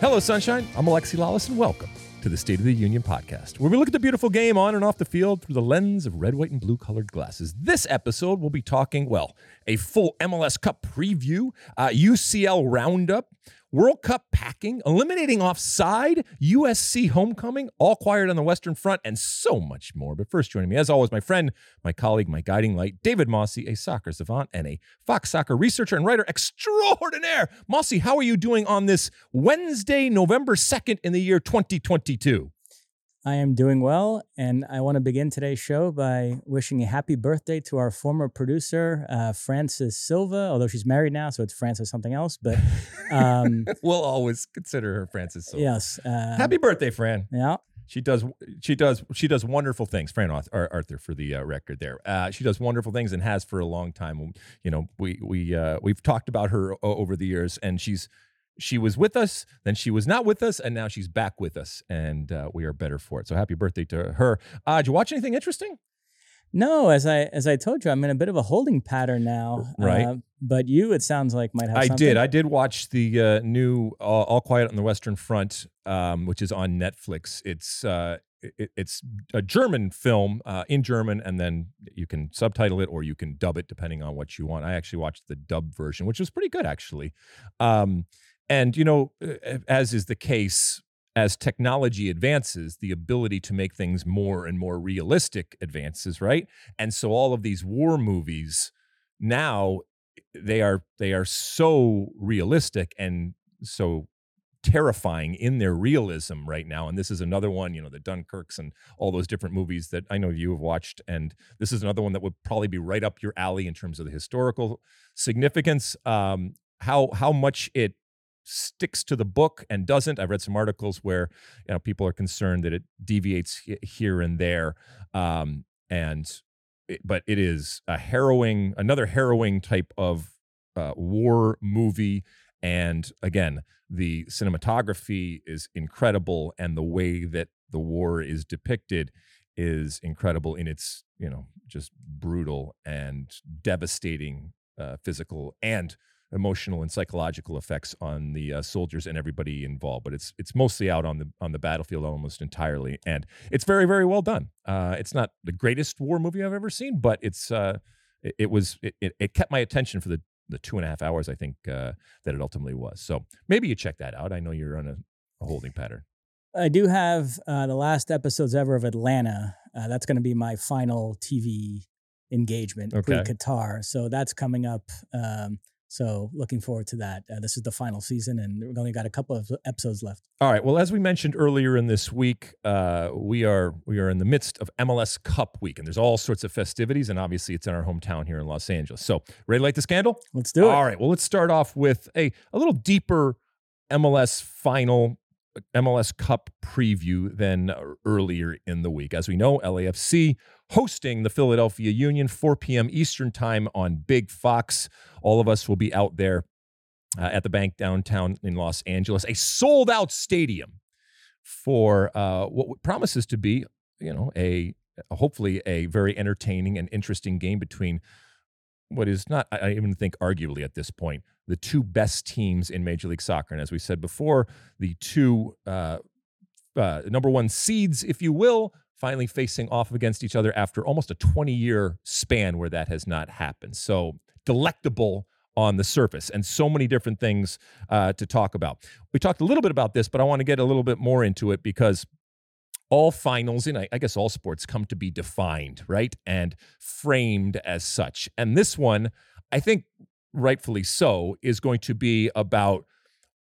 Hello, Sunshine. I'm Alexi Lalas, and welcome to the State of the Union podcast, where we look at the beautiful game on and off the field through the lens of red, white, and blue colored glasses. This episode, we'll be talking, well, a full MLS Cup preview, uh, UCL roundup, World Cup packing, eliminating offside, USC homecoming, all quiet on the Western Front, and so much more. But first, joining me, as always, my friend, my colleague, my guiding light, David Mosse, a soccer savant and a Fox soccer researcher and writer extraordinaire. Mossy, how are you doing on this Wednesday, November 2nd in the year 2022? I am doing well, and I want to begin today's show by wishing a happy birthday to our former producer, uh, Frances Silva. Although she's married now, so it's Frances something else. But um, we'll always consider her Frances Silva. yes, uh, Happy birthday, Fran. Yeah, She does. She does. She does wonderful things. Fran Arth- Arthur for the uh, record there. Uh, she does wonderful things and has for a long time. You know, we we uh, we've talked about her o- over the years, and she's she was with us, then she was not with us, and now she's back with us, and uh, we are better for it. So happy birthday to her. Uh, did you watch anything interesting? no. As I as I told you, I'm in a bit of a holding pattern now. Right. Uh, but you, it sounds like might have. I something. did. I did watch the uh, new All, All Quiet on the Western Front, um, which is on Netflix. It's uh, it, it's a German film uh, in German, and then you can subtitle it or you can dub it depending on what you want. I actually watched the dub version, which was pretty good actually. Um, and you know, as is the case. As technology advances, the ability to make things more and more realistic advances, right? And so all of these war movies now they are they are so realistic and so terrifying in their realism right now and this is another one you know the dunkirks and all those different movies that i know you have watched and this is another one that would probably be right up your alley in terms of the historical significance um how how much it sticks to the book and doesn't i've read some articles where you know people are concerned that it deviates here and there um and but it is a harrowing, another harrowing type of uh, war movie. And again, the cinematography is incredible, and the way that the war is depicted is incredible in its, you know, just brutal and devastating uh, physical and emotional and psychological effects on the uh, soldiers and everybody involved. But it's it's mostly out on the on the battlefield almost entirely, and it's very very well done. Uh, it's not the greatest war movie I've ever seen, but it's uh, it, it was it, it, kept my attention for the the two and a half hours I think uh, that it ultimately was. So maybe you check that out. I know you're on a, a holding pattern. I do have uh, the last episodes ever of Atlanta. Uh, that's going to be my final TV engagement Okay. pre Qatar. So that's coming up. Um, so looking forward to that. Uh, this is the final season, and we've only got a couple of episodes left. All right. Well, as we mentioned earlier in this week, uh, we are we are in the midst of MLS Cup week, and there's all sorts of festivities, and obviously it's in our hometown here in Los Angeles. So, ready to light the scandal? Let's do it. All right. Well, let's start off with a a little deeper MLS final MLS Cup preview than earlier in the week. As we know, LAFC hosting the Philadelphia Union 4 p.m. Eastern Time on Big Fox. All of us will be out there uh, at the bank downtown in Los Angeles, a sold out stadium for uh, what promises to be, you know, a hopefully a very entertaining and interesting game between what is not, I even think, arguably at this point, the two best teams in Major League Soccer. And as we said before, the two uh, uh, number one seeds, if you will, finally facing off against each other after almost a 20 year span where that has not happened. So delectable on the surface and so many different things uh, to talk about. We talked a little bit about this, but I want to get a little bit more into it because all finals in I, guess all sports come to be defined right and framed as such. And this one i think rightfully so is going to be about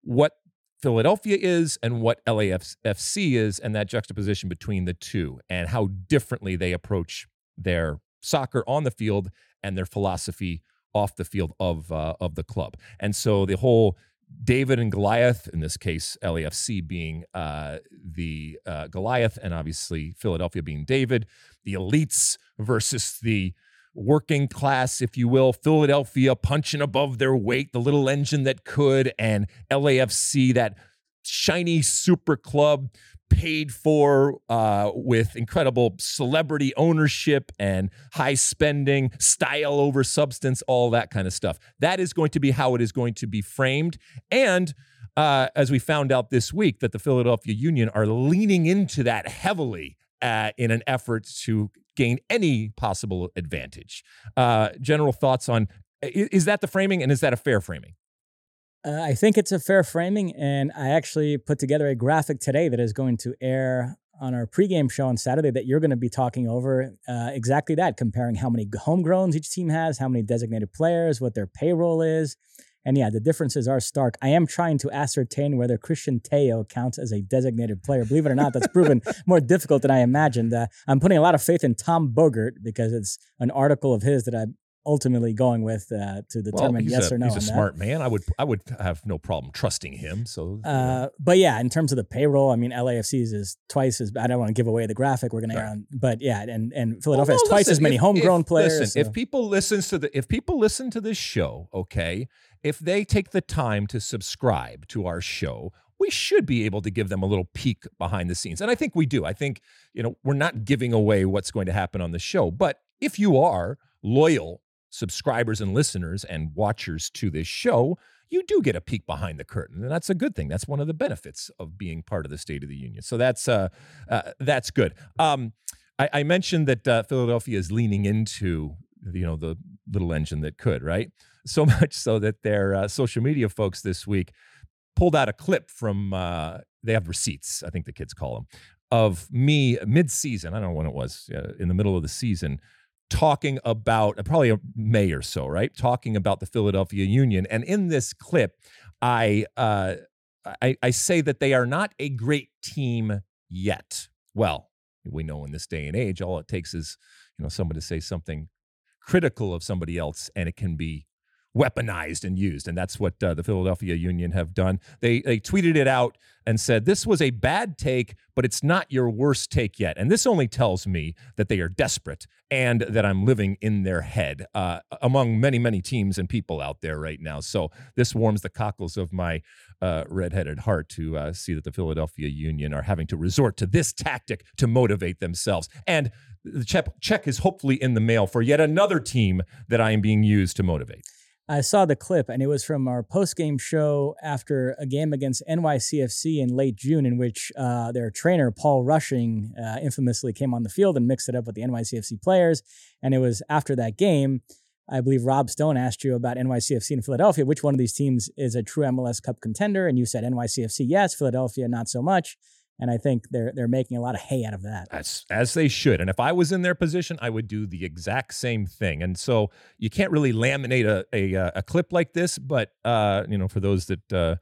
what philadelphia is and what lafc is and that juxtaposition between the two and how differently they approach their soccer on the field and their philosophy off the field of uh, of the club. And so the whole David and Goliath, in this case, LAFC being uh, the uh, Goliath, and obviously Philadelphia being David, the elites versus the working class, if you will, Philadelphia punching above their weight, the little engine that could, and LAFC, that shiny super club paid for uh, with incredible celebrity ownership and high spending, style over substance, all that kind of stuff. That is going to be how it is going to be framed. And uh, as we found out this week that the Philadelphia Union are leaning into that heavily uh, in an effort to gain any possible advantage. Uh, general thoughts on is that the framing and is that a fair framing? Uh, I think it's a fair framing, and I actually put together a graphic today that is going to air on our pregame show on Saturday that you're going to be talking over uh, exactly that, comparing how many homegrowns each team has, how many designated players, what their payroll is. And yeah, the differences are stark. I am trying to ascertain whether Cristian Tello counts as a designated player. Believe it or not, that's proven more difficult than I imagined. Uh, I'm putting a lot of faith in Tom Bogert because it's an article of his that I ultimately going with uh, to determine well, yes a, or no. He's a smart man. I would I would have no problem trusting him. So, uh, but yeah, in terms of the payroll, I mean, LAFC's is twice as. I don't want to give away the graphic we're going to air on, but yeah, and and Philadelphia well, no, has twice listen, as many if, homegrown if, players. Listen, so. if people listens to the if people listen to this show, okay, if they take the time to subscribe to our show, we should be able to give them a little peek behind the scenes. And I think we do. I think, you know, we're not giving away what's going to happen on the show, but if you are loyal subscribers and listeners and watchers to this show, you do get a peek behind the curtain, and that's a good thing. That's one of the benefits of being part of the State of the Union. So that's uh, uh that's good. Um, I, I mentioned that uh, Philadelphia is leaning into you know the little engine that could, right? So much so that their uh, social media folks this week pulled out a clip from uh, they have receipts, I think the kids call them, of me mid-season. I don't know when it was uh, in the middle of the season talking about probably a May or so, right? Talking about the Philadelphia Union, and in this clip, I uh, I, I say that they are not a great team yet. Well, we know in this day and age, all it takes is you know someone to say something critical of somebody else, and it can be weaponized and used. And that's what uh, the Philadelphia Union have done. They, they tweeted it out and said, This was a bad take, but it's not your worst take yet. And this only tells me that they are desperate and that I'm living in their head uh, among many, many teams and people out there right now. So this warms the cockles of my uh, redheaded heart to uh, see that the Philadelphia Union are having to resort to this tactic to motivate themselves. And the check, check is hopefully in the mail for yet another team that I am being used to motivate. I saw the clip, and it was from our post game show after a game against NYCFC in late June, in which uh, their trainer, Paul Rushing, uh, infamously came on the field and mixed it up with the NYCFC players. And it was after that game, I believe Rob Stone asked you about NYCFC in Philadelphia. Which one of these teams is a true MLS Cup contender? And you said NYCFC, yes, Philadelphia, not so much. And I think they're they're making a lot of hay out of that. As as they should. And if I was in their position, I would do the exact same thing. And so you can't really laminate a a, uh, a clip like this, but uh, you know, for those that uh,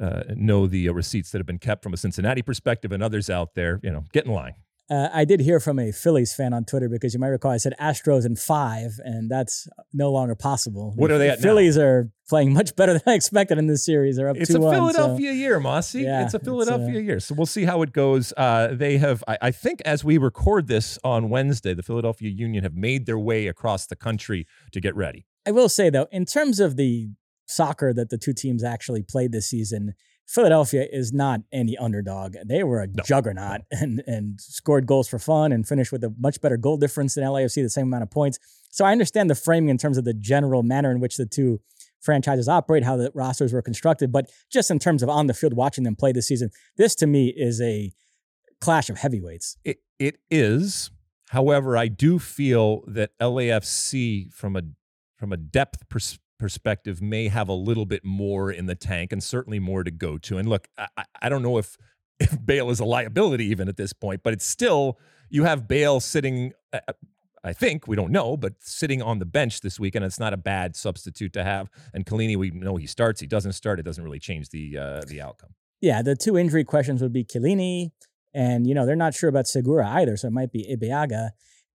uh, know the receipts that have been kept from a Cincinnati perspective and others out there, you know, get in line. Uh, I did hear from a Phillies fan on Twitter because you might recall I said Astros in five, and that's no longer possible. What the are they at Phillies now? are playing much better than I expected in this series. They're up It's a Philadelphia so. year, Mossy. Yeah, it's a Philadelphia it's, uh, year. So we'll see how it goes. Uh, they have, I, I, think, as we record this on Wednesday, the Philadelphia Union have made their way across the country to get ready. I will say though, in terms of the soccer that the two teams actually played this season Philadelphia is not any underdog. They were a no. juggernaut and and scored goals for fun and finished with a much better goal difference than LAFC, the same amount of points. So I understand the framing in terms of the general manner in which the two franchises operate, how the rosters were constructed, but just in terms of on the field watching them play this season, this to me is a clash of heavyweights. It it is. However, I do feel that LAFC from a from a depth perspective perspective may have a little bit more in the tank and certainly more to go to. And look, I, I don't know if if Bale is a liability even at this point, but it's still you have Bale sitting. Uh, uh, I think we don't know, but sitting on the bench this week, and it's not a bad substitute to have. And Chiellini, we know he starts, he doesn't start. It doesn't really change the uh, the outcome. Yeah, the two injury questions would be Chiellini, and you know they're not sure about Segura either, so it might be Ibeagha.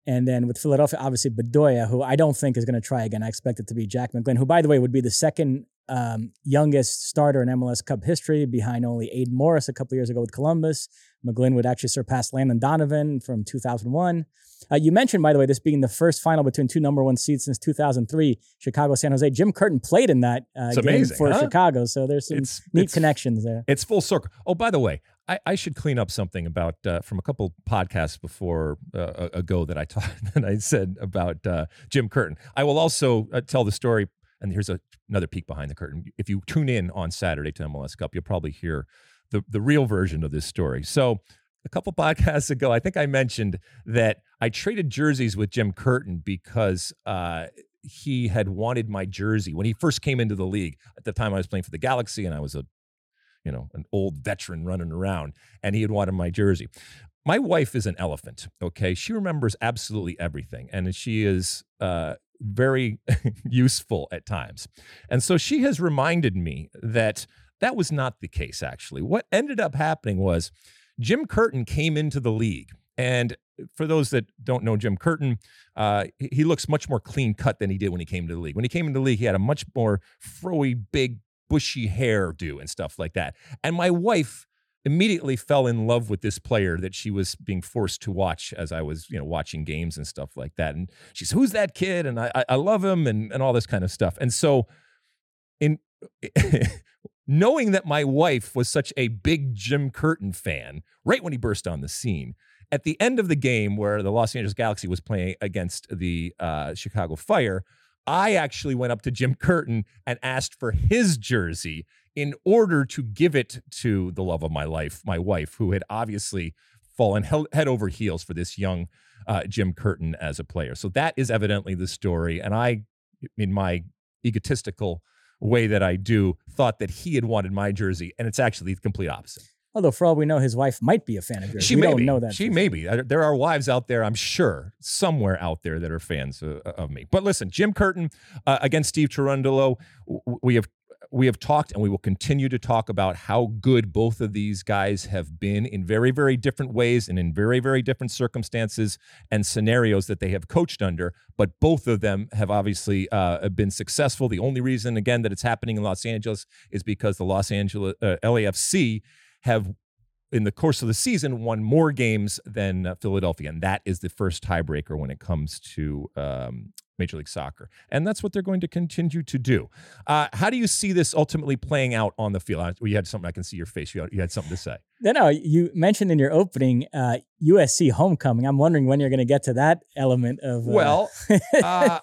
And then with Philadelphia, obviously Bedoya, who I don't think is going to try again. I expect it to be Jack McGlynn, who, by the way, would be the second um, youngest starter in MLS Cup history, behind only Aidan Morris a couple years ago with Columbus. McGlynn would actually surpass Landon Donovan from 2001. Uh, you mentioned, by the way, this being the first final between two number one seeds since 2003, Chicago San Jose. Jim Curtin played in that uh, game amazing, for huh? Chicago, so there's some it's, neat it's, connections there. It's full circle. Oh, by the way, I, I should clean up something about uh, from a couple podcasts before uh, ago that I talked and I said about uh, Jim Curtin. I will also uh, tell the story and here's a, another peek behind the curtain. If you tune in on Saturday to MLS Cup, you'll probably hear the, the real version of this story. So, a couple podcasts ago, I think I mentioned that I traded jerseys with Jim Curtin because uh, he had wanted my jersey when he first came into the league. At the time, I was playing for the Galaxy, and I was a you know an old veteran running around, and he had wanted my jersey. My wife is an elephant. Okay, she remembers absolutely everything, and she is uh, very useful at times. And so she has reminded me that that was not the case. Actually, what ended up happening was Jim Curtin came into the league. And for those that don't know Jim Curtin, uh, he looks much more clean cut than he did when he came to the league. When he came into the league, he had a much more froey, big, bushy hairdo and stuff like that. And my wife immediately fell in love with this player that she was being forced to watch as I was, you know, watching games and stuff like that. And she's, who's that kid? And I, I love him and, and all this kind of stuff. And so in knowing that my wife was such a big Jim Curtin fan, right when he burst on the scene, at the end of the game where the Los Angeles Galaxy was playing against the uh, Chicago Fire, I actually went up to Jim Curtin and asked for his jersey in order to give it to the love of my life, my wife, who had obviously fallen head over heels for this young uh, Jim Curtin as a player. So that is evidently the story. And I, in my egotistical way that I do, thought that he had wanted my jersey, and it's actually the complete opposite. Although, for all we know, his wife might be a fan of yours. She we may don't be. know that. She may be. There are wives out there, I'm sure, somewhere out there that are fans uh, of me. But listen, Jim Curtin uh, against Steve Cherundolo, we have we have talked and we will continue to talk about how good both of these guys have been in very, very different ways and in very, very different circumstances and scenarios that they have coached under. But both of them have obviously uh, been successful. The only reason, again, that it's happening in Los Angeles is because the Los Angeles uh, LAFC have in the course of the season won more games than uh, Philadelphia, and that is the first tiebreaker when it comes to um, Major League Soccer. And that's what they're going to continue to do. Uh, how do you see this ultimately playing out on the field? You had something, I can see your face. You had, you had something to say. No, no, you mentioned in your opening uh, USC homecoming. I'm wondering when you're going to get to that element of. Uh... Well, uh,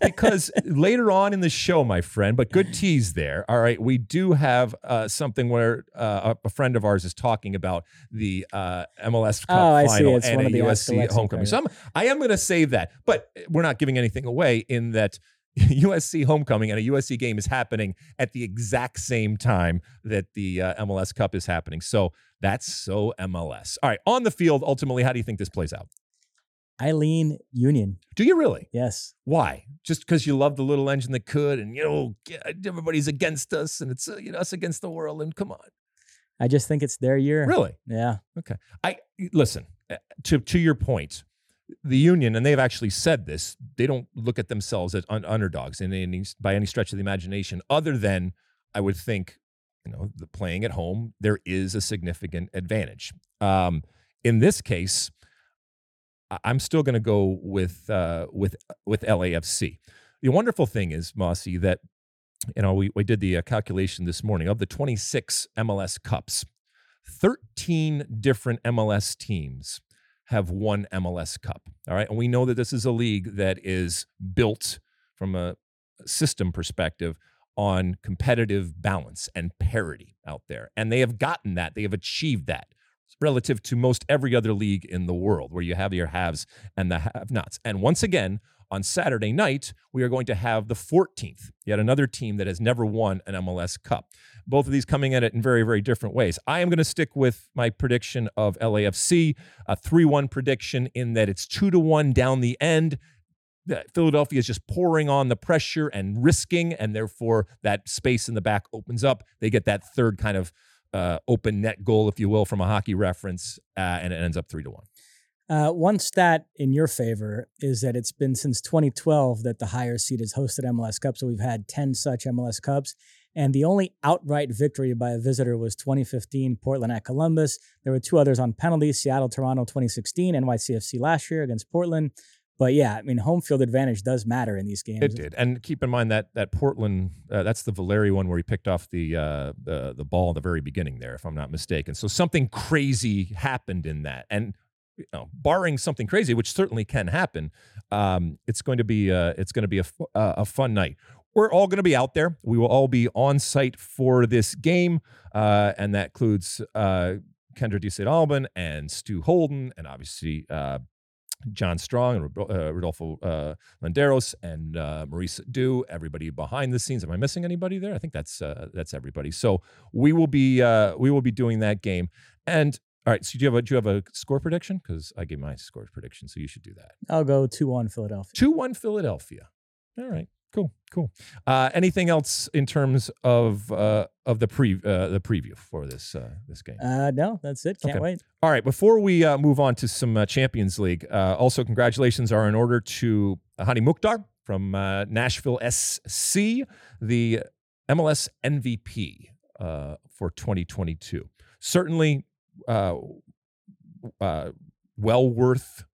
because later on in the show, my friend, but good tease there. All right, we do have uh, something where uh, a friend of ours is talking about the uh, MLS Cup oh, final and a USC homecoming. So I'm, I am going to save that, but we're not giving anything away in that USC homecoming and a USC game is happening at the exact same time that the uh, MLS Cup is happening. So that's so MLS. All right, on the field, ultimately, how do you think this plays out? Eileen Union. Do you really? Yes. Why? Just because you love the little engine that could, and you know everybody's against us, and it's uh, you know us against the world, and come on. I just think it's their year. Really? Yeah. Okay. I listen uh, to to your point the union, and they've actually said this, they don't look at themselves as un- underdogs in any, by any stretch of the imagination, other than I would think, you know, the playing at home, there is a significant advantage. Um, in this case, I'm still going to go with uh, with with LAFC. The wonderful thing is, Mossy, that you know we, we did the uh, calculation this morning of the 26 MLS Cups, 13 different MLS teams have won MLS Cup. All right. And we know that this is a league that is built from a system perspective on competitive balance and parity out there. And they have gotten that, they have achieved that relative to most every other league in the world, where you have your haves and the have nots. And once again, on Saturday night, we are going to have the 14th, yet another team that has never won an MLS Cup. Both of these coming at it in very, very different ways. I am going to stick with my prediction of LAFC, a 3 1 prediction in that it's 2 to 1 down the end. Philadelphia is just pouring on the pressure and risking, and therefore that space in the back opens up. They get that third kind of uh, open net goal, if you will, from a hockey reference, uh, and it ends up three to one. Uh, one stat in your favor is that it's been since 2012 that the higher seed has hosted MLS Cup. So we've had 10 such MLS Cups. And the only outright victory by a visitor was 2015 Portland at Columbus. There were two others on penalties Seattle, Toronto 2016, NYCFC last year against Portland. But yeah, I mean, home field advantage does matter in these games. It did, and keep in mind that that Portland, uh, that's the Valeri one where he picked off the, uh, the the ball at the very beginning there, if I'm not mistaken. So something crazy happened in that, and you know, barring something crazy, which certainly can happen, um, it's going to be uh, it's going to be a, uh, a fun night. we're all going to be out there. We will all be on site for this game, uh, and that includes uh, Kyndra de St. Aubin and Stu Holden, and obviously John Strong and Rodolfo Landeros and uh, Marisa Dew, everybody behind the scenes. Am I missing anybody there? I think that's that's everybody. So we will be we will be doing that game. And all right, so do you have a do you have a score prediction? Because I gave my score prediction, so you should do that. I'll go two one Philadelphia. Two one Philadelphia. All right. Cool, cool. Uh, anything else in terms of uh, of the pre uh, the preview for this uh, this game? Uh, no, that's it. Can't Okay. wait. All right, before we uh, move on to some uh, Champions League, uh, also congratulations are in order to Hany Mukhtar from uh, Nashville SC, the MLS MVP uh, for 2022. Certainly, uh, uh, well worth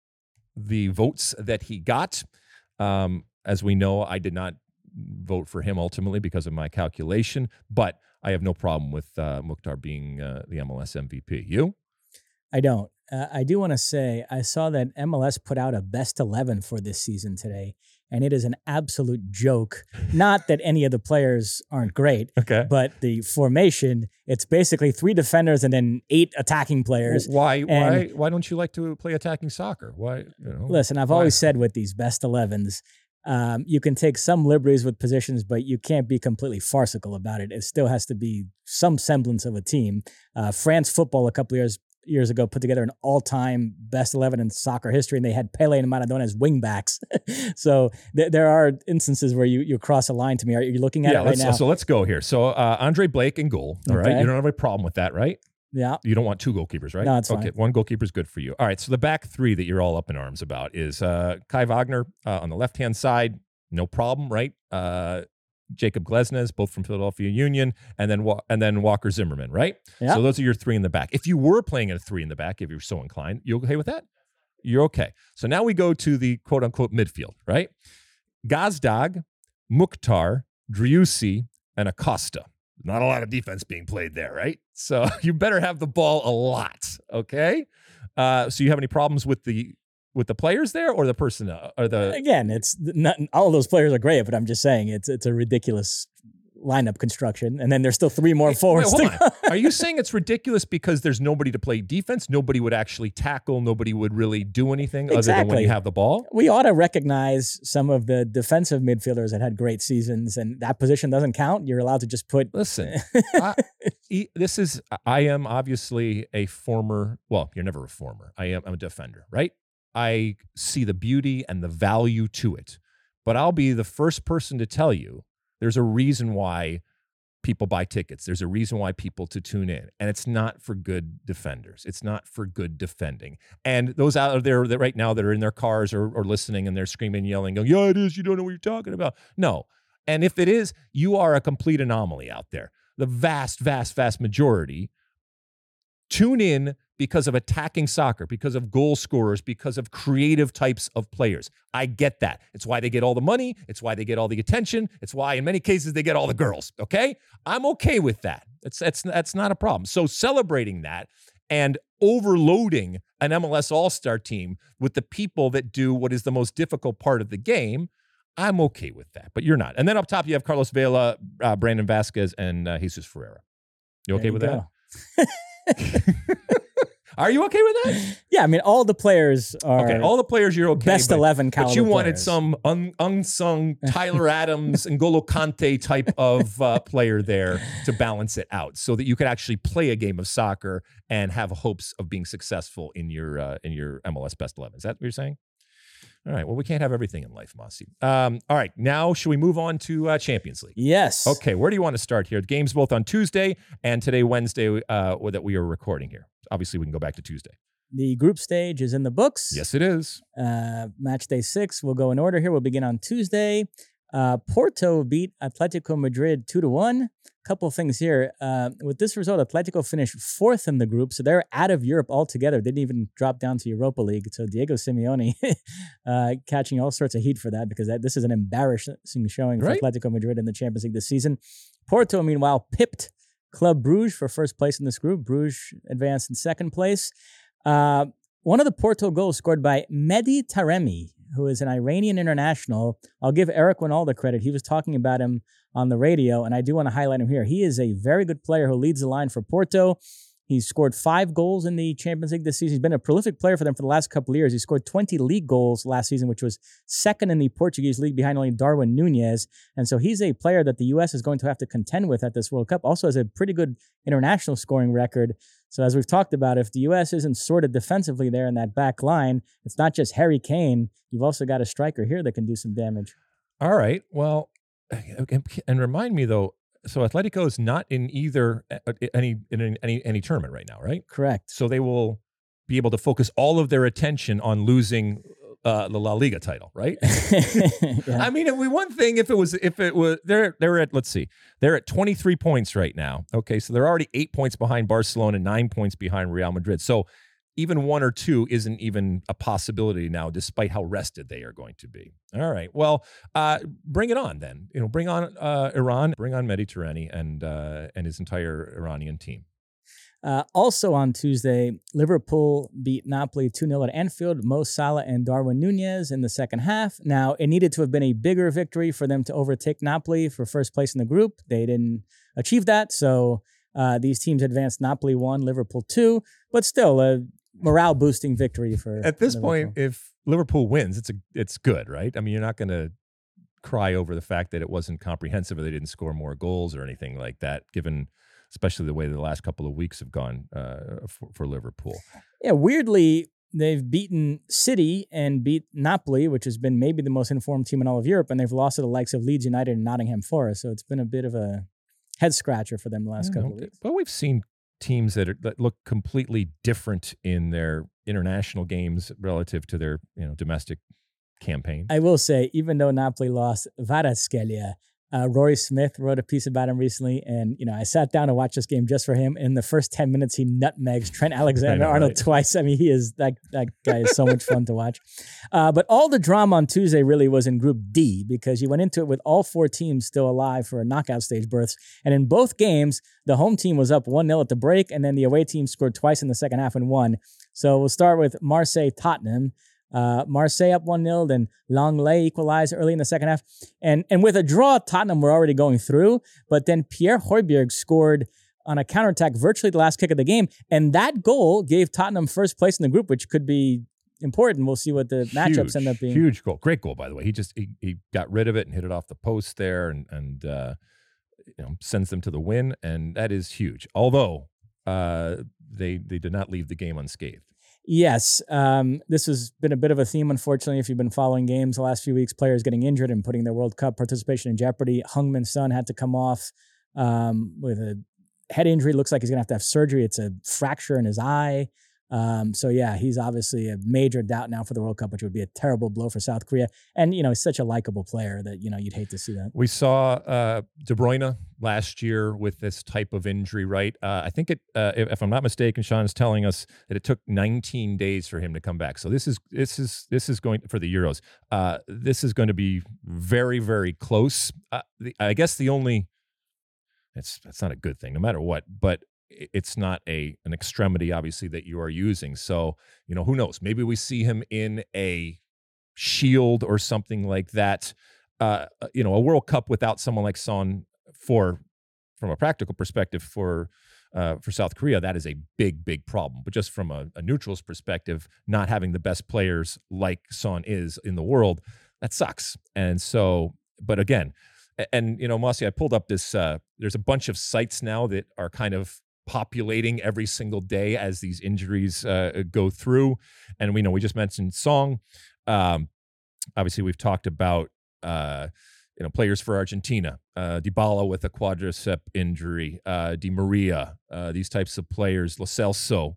the votes that he got. Um, as we know, I did not vote for him ultimately because of my calculation, but I have no problem with uh, Mukhtar being uh, the MLS MVP. You? I don't. Uh, I do want to say I saw that MLS put out a best 11 for this season today, and it is an absolute joke. Not that any of the players aren't great, Okay. but the formation, it's basically three defenders and then eight attacking players. Why? Why? and- Why don't you like to play attacking soccer? Why? You know. Listen, I've Why? always said with these best 11s, um, you can take some liberties with positions, but you can't be completely farcical about it. It still has to be some semblance of a team. Uh, France football a couple years years ago put together an all-time best 11 in soccer history, and they had Pele and Maradona as wingbacks. so th- there are instances where you you cross a line to me. Are you looking at yeah. it right now? So let's go here. So uh, Andre Blake in goal. All right. Okay. You don't have a problem with that, right? yeah. You don't want two goalkeepers, right? No, it's okay. fine. One goalkeeper is good for you. All right. So the back three that you're all up in arms about is uh, Kai Wagner uh, on the left hand side, no problem, right? Uh, Jacob Glesnes, both from Philadelphia Union, and then and then Walker Zimmerman, right? Yeah. So those are your three in the back. If you were playing at a three in the back, if you're so inclined, you okay with that? You're okay. So now we go to the quote unquote midfield, right? Gazdag, Mukhtar, Driussi, and Acosta. Not a lot of defense being played there, right? So you better have the ball a lot, okay? Uh, so you have any problems with the with the players there or the personnel uh, or the uh, Again, it's not all of those players are great, but I'm just saying it's it's a ridiculous lineup construction, and then there's still three more Wait, forwards. on. Are you saying it's ridiculous because there's nobody to play defense? Nobody would actually tackle. Nobody would really do anything other than when you have the ball. we ought to recognize some of the defensive midfielders that had great seasons, and that position doesn't count. You're allowed to just put. Listen, I, this is I am obviously a former. Well, you're never a former. I am. I'm a defender, right? I see the beauty and the value to it, but I'll be the first person to tell you there's a reason why people buy tickets. There's a reason why people to tune in, and it's not for good defenders. It's not for good defending. And those out there that right now that are in their cars or, or listening and they're screaming, yelling, going, "Yeah, it is. You don't know what you're talking about." No. And if it is, you are a complete anomaly out there. The vast, vast, vast majority tune in because of attacking soccer, because of goal scorers, because of creative types of players. I get that. It's why they get all the money. It's why they get all the attention. It's why, in many cases, they get all the girls. Okay, I'm okay with that. That's that's that's not a problem. So celebrating that and overloading an MLS All Star team with the people that do what is the most difficult part of the game. I'm okay with that, but you're not. And then up top, you have Carlos Vela, uh, Brandon Vazquez, and uh, Jesus Ferreira. You okay There with that? Are you okay with that? Yeah, I mean, all the players are Okay, all the players you're okay. best but, eleven but you wanted players. some un, unsung Tyler Adams and Golo Kante type of uh, player there to balance it out, so that you could actually play a game of soccer and have hopes of being successful in your uh, in your MLS best eleven. Is that what you're saying? All right. Well, we can't have everything in life, Mossy. Um, all right. Now, should we move on to uh, Champions League? Yes. Okay, where do you want to start here? The games both on Tuesday and today, Wednesday, uh, that we are recording here. Obviously, we can go back to Tuesday. The group stage is in the books. Yes, it is. Uh, match day six. We'll go in order here. We'll begin on Tuesday. Uh, Porto beat Atletico Madrid two to one. Couple of things here. Uh, with this result, Atletico finished fourth in the group, so they're out of Europe altogether. They Didn't even drop down to Europa League. So Diego Simeone uh, catching all sorts of heat for that because that, this is an embarrassing showing for Right. Atletico Madrid in the Champions League this season. Porto, meanwhile, pipped Club Bruges for first place in this group. Bruges advanced in second place. Uh, one of the Porto goals scored by Mehdi Taremi, who is an Iranian international. I'll give Eric all the credit. He was talking about him on the radio, and I do want to highlight him here. He is a very good player who leads the line for Porto. He's scored five goals in the Champions League this season. He's been a prolific player for them for the last couple of years. He scored 20 league goals last season, which was second in the Portuguese league behind only Darwin Nunez. And so he's a player that the U.S. is going to have to contend with at this World Cup. Also has a pretty good international scoring record. So as we've talked about, if the U.S. isn't sorted defensively there in that back line, it's not just Harry Kane. You've also got a striker here that can do some damage. All right. Well, and remind me though, so Atletico is not in either any in any any tournament right now, right? Correct. So they will be able to focus all of their attention on losing uh, the La Liga title, right? yeah. I mean, it would one thing if it was if it was they're they're at let's see they're at 23 points right now. Okay, so they're already eight points behind Barcelona, nine points behind Real Madrid. So even one or two isn't even a possibility now, despite how rested they are going to be. All right. Well, uh, bring it on then. You know, bring on uh, Iran, bring on Taremi and uh, and his entire Iranian team. Uh, also on Tuesday, Liverpool beat Napoli 2 0 at Anfield. Mo Salah and Darwin Nunez in the second half. Now, it needed to have been a bigger victory for them to overtake Napoli for first place in the group. They didn't achieve that. So uh, these teams advanced Napoli 1, Liverpool 2. But still, morale boosting victory for at this point. If Liverpool wins, it's a it's good, right? I mean, you're not going to cry over the fact that it wasn't comprehensive or they didn't score more goals or anything like that, given especially the way the last couple of weeks have gone uh, for, for Liverpool. Yeah, weirdly, they've beaten City and beat Napoli, which has been maybe the most informed team in all of Europe, and they've lost to the likes of Leeds United and Nottingham Forest. So it's been a bit of a head scratcher for them the last yeah, couple of weeks. But we've seen teams that, are, that look completely different in their international games relative to their you know domestic campaign. I will say, even though Napoli lost, Kvaratskhelia uh, Rory Smith wrote a piece about him recently, and you know I sat down to watch this game just for him. In the first ten minutes, he nutmegs Trent Alexander Arnold right? twice. I mean, he is that that guy is so much fun to watch. Uh, but all the drama on Tuesday really was in Group D because you went into it with all four teams still alive for a knockout stage berths, and in both games, the home team was up one 0 at the break, and then the away team scored twice in the second half and won. So we'll start with Marseille Tottenham. Uh, Marseille up 1 0, then Lenglet equalized early in the second half. And, and with a draw, Tottenham were already going through, but then Pierre Højbjerg scored on a counterattack virtually the last kick of the game. And that goal gave Tottenham first place in the group, which could be important. We'll see what the huge, matchups end up being. Huge goal. Great goal, by the way. He just he, he got rid of it and hit it off the post there and, and uh, you know, sends them to the win. And that is huge. Although uh, they, they did not leave the game unscathed. Yes, um, this has been a bit of a theme, unfortunately. If you've been following games the last few weeks, players getting injured and putting their World Cup participation in jeopardy. Heung-min Son had to come off um, with a head injury. Looks like he's gonna have to have surgery. It's a fracture in his eye. Um, so yeah, he's obviously a major doubt now for the World Cup, which would be a terrible blow for South Korea. And you know, he's such a likable player that you know you'd hate to see that. We saw uh, De Bruyne last year with this type of injury, right? Uh, I think it, uh, if, I'm not mistaken, Sean is telling us that it took 19 days for him to come back. So this is this is this is going for the Euros. Uh, this is going to be very very close. Uh, the, I guess the only it's that's not a good thing, no matter what. But it's not a an extremity obviously that you are using so you know who knows maybe we see him in a shield or something like that uh, uh you know a world cup without someone like son for from a practical perspective for uh, for South Korea, that is a big, big problem. But just from a, a, neutral's perspective, not having the best players like Son is in the world, that sucks. And so, but again, and you know, Mossy, I pulled up this. Uh, there's a bunch of sites now that are kind of populating every single day as these injuries uh, go through. And we know we just mentioned Son. Um, obviously, we've talked about uh, you know players for Argentina, uh, Dybala with a quadricep injury, uh, Di Maria, uh, these types of players, Lo Celso,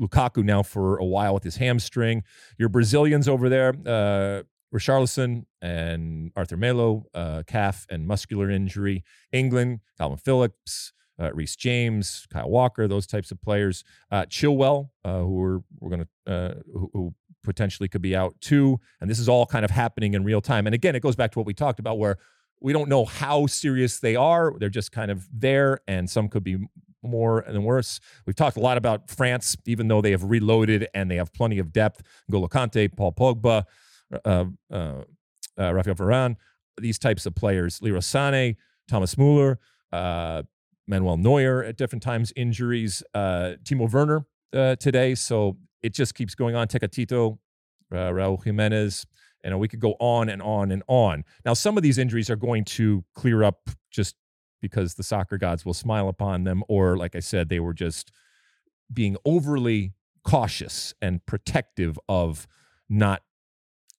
Lukaku now for a while with his hamstring. Your Brazilians over there, uh, Richarlison and Arthur Melo, uh, calf and muscular injury. England, Kalvin Phillips, uh, Reece James, Kyle Walker, those types of players. Uh, Chilwell, uh, who we're, we're going to, uh, who, who, potentially could be out too. And this is all kind of happening in real time. And again, it goes back to what we talked about where we don't know how serious they are. They're just kind of there, and some could be more and worse. We've talked a lot about France, even though they have reloaded and they have plenty of depth. N'Golo Kante, Paul Pogba, uh, uh, Rafael Varane, these types of players, Leroy Sané, Thomas Muller, uh, Manuel Neuer at different times, injuries, uh, Timo Werner uh, today. So it just keeps going on. Tecatito, uh, Raul Jimenez, You know, we could go on and on and on. Now, some of these injuries are going to clear up just because the soccer gods will smile upon them, or like I said, they were just being overly cautious and protective of not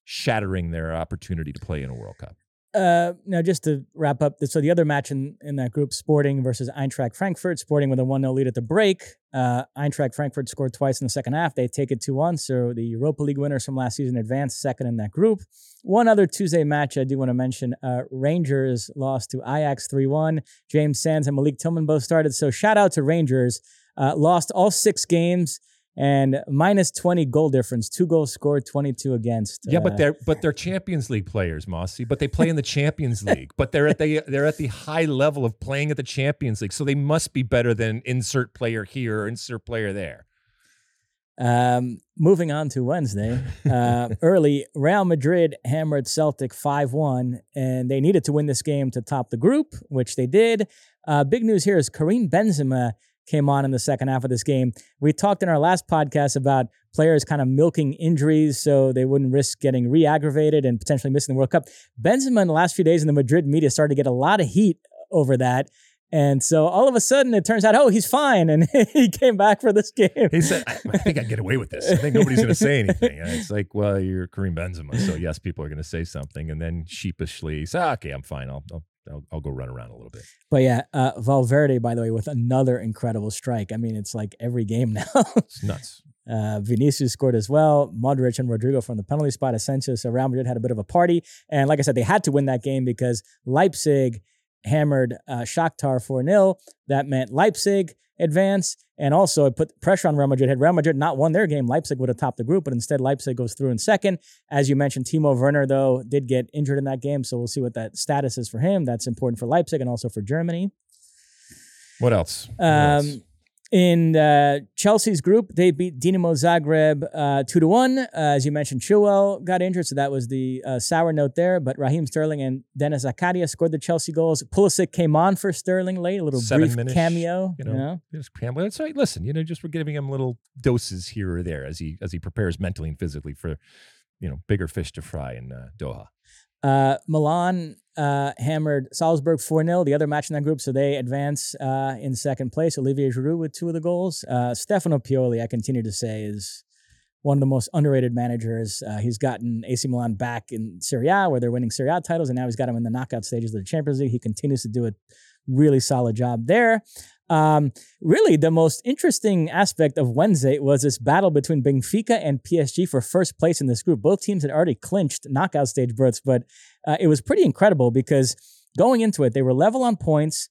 shattering their opportunity to play in a World Cup. Uh, now, just to wrap up, so the other match in, in that group, Sporting versus Eintracht Frankfurt, Sporting with a 1 0 lead at the break. Uh, Eintracht Frankfurt scored twice in the second half. They take it 2 1. So the Europa League winners from last season advanced second in that group. One other Tuesday match I do want to mention uh, Rangers lost to Ajax 3 1. James Sands and Malik Tillman both started. So shout out to Rangers. Uh, lost all six games and minus 20 goal difference two goals scored 22 against yeah uh, but they're but they're champions league players mossy but they play in the champions league but they're at the they're at the high level of playing at the champions league so they must be better than insert player here or insert player there um, moving on to Wednesday, uh, early Real Madrid hammered Celtic 5 1, and they needed to win this game to top the group, which they did. Uh, big news here is Karim Benzema came on in the second half of this game. We talked in our last podcast about players kind of milking injuries so they wouldn't risk getting re aggravated and potentially missing the World Cup. Benzema in the last few days in the Madrid media started to get a lot of heat over that. And so all of a sudden it turns out, oh, he's fine. And he came back for this game. He said, I, think I get away with this. I think nobody's going to say anything. And it's like, well, you're Karim Benzema. So yes, people are going to say something. And then sheepishly say, okay, I'm fine. I'll, I'll I'll, I'll, go run around a little bit. But yeah, uh, Valverde, by the way, with another incredible strike. I mean, it's like every game now. it's nuts. Uh, Vinicius scored as well. Modric and Rodrigo from the penalty spot. Asensio. So Real Madrid had a bit of a party. And like I said, they had to win that game because Leipzig hammered uh, Shakhtar 4 0. That meant Leipzig advance. And also, it put pressure on Real Madrid. Had Real Madrid not won their game, Leipzig would have topped the group, but instead, Leipzig goes through in second. As you mentioned, Timo Werner, though, did get injured in that game. So we'll see what that status is for him. That's important for Leipzig and also for Germany. What else? What um, else? In uh, Chelsea's group, they beat Dinamo Zagreb uh, two to one. Uh, as you mentioned, Chilwell got injured, so that was the uh, sour note there. But Raheem Sterling and Denis Zakaria scored the Chelsea goals. Pulisic came on for Sterling late, a little Seven brief cameo. You know, you know? just cameo. So listen, you know, just we're giving him little doses here or there as he as he prepares mentally and physically for you know bigger fish to fry in uh, Doha. Uh, Milan uh, hammered Salzburg 4 0, the other match in that group, so they advance uh, in second place. Olivier Giroud with two of the goals. Uh, Stefano Pioli, I continue to say, is one of the most underrated managers. Uh, he's gotten AC Milan back in Serie A, where they're winning Serie A titles, and now he's got him in the knockout stages of the Champions League. He continues to do a really solid job there. Um, really, the most interesting aspect of Wednesday was this battle between Benfica and PSG for first place in this group. Both teams had already clinched knockout stage berths, but uh, it was pretty incredible because going into it, they were level on points.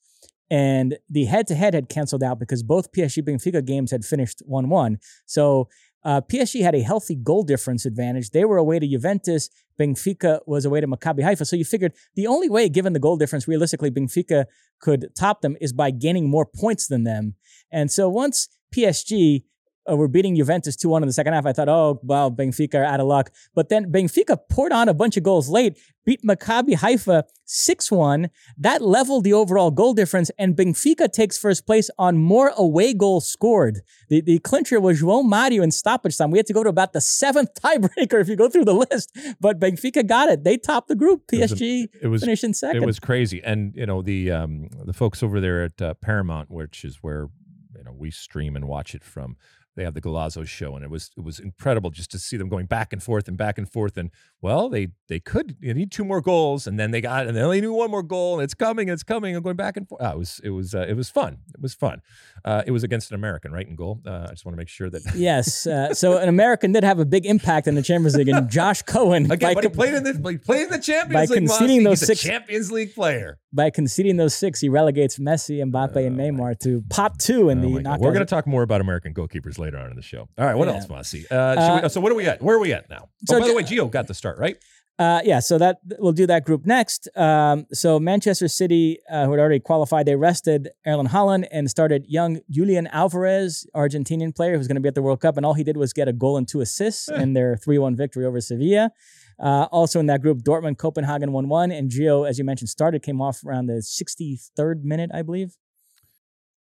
And the head to head had canceled out because both PSG Benfica games had finished 1 1. So uh, PSG had a healthy goal difference advantage. They were away to Juventus. Benfica was away to Maccabi Haifa. So you figured the only way, given the goal difference, realistically, Benfica could top them is by gaining more points than them. And so once PSG uh, were beating Juventus 2 1 in the second half. I thought, oh, well, Benfica are out of luck. But then Benfica poured on a bunch of goals late, beat Maccabi Haifa 6 1. That leveled the overall goal difference, and Benfica takes first place on more away goals scored. The, the clincher was João Mario in stoppage time. We had to go to about the seventh tiebreaker if you go through the list, but Benfica got it. They topped the group. PSG it was, a, it was finished in second. It was crazy. And, you know, the, um, the folks over there at uh, Paramount, which is where you know we stream and watch it from they have the Golazo show, and it was it was incredible just to see them going back and forth and back and forth. And well, they they could you need two more goals, and then they got and then they only need one more goal, and it's coming, it's coming, and going back and forth. Oh, it was it was uh, it was fun. It was fun. Uh, it was against an American, right? In goal. Uh, I just want to make sure that yes. Uh, so an American did have a big impact in the Champions League, and Josh Cohen again, but he played in the he played in the Champions by League. conceding those six Champions League player. By conceding those six, he relegates Messi, Mbappe, and oh Neymar to pot two in oh the knockout. We're going to talk more about American goalkeepers later on in the show. All right, what yeah. else, Mossy? Uh, uh, so what are we at? Where are we at now? So oh, by the way, Gio got the start, right? Uh, yeah, so that we'll do that group next. Um, so Manchester City, uh, who had already qualified, they rested Erling Haaland and started young Julian Alvarez, Argentinian player who's going to be at the World Cup, and all he did was get a goal and two assists eh. in their three-one victory over Sevilla. Uh, also in that group, Dortmund, Copenhagen 1 1. And Gio, as you mentioned, started, came off around the 63rd minute, I believe.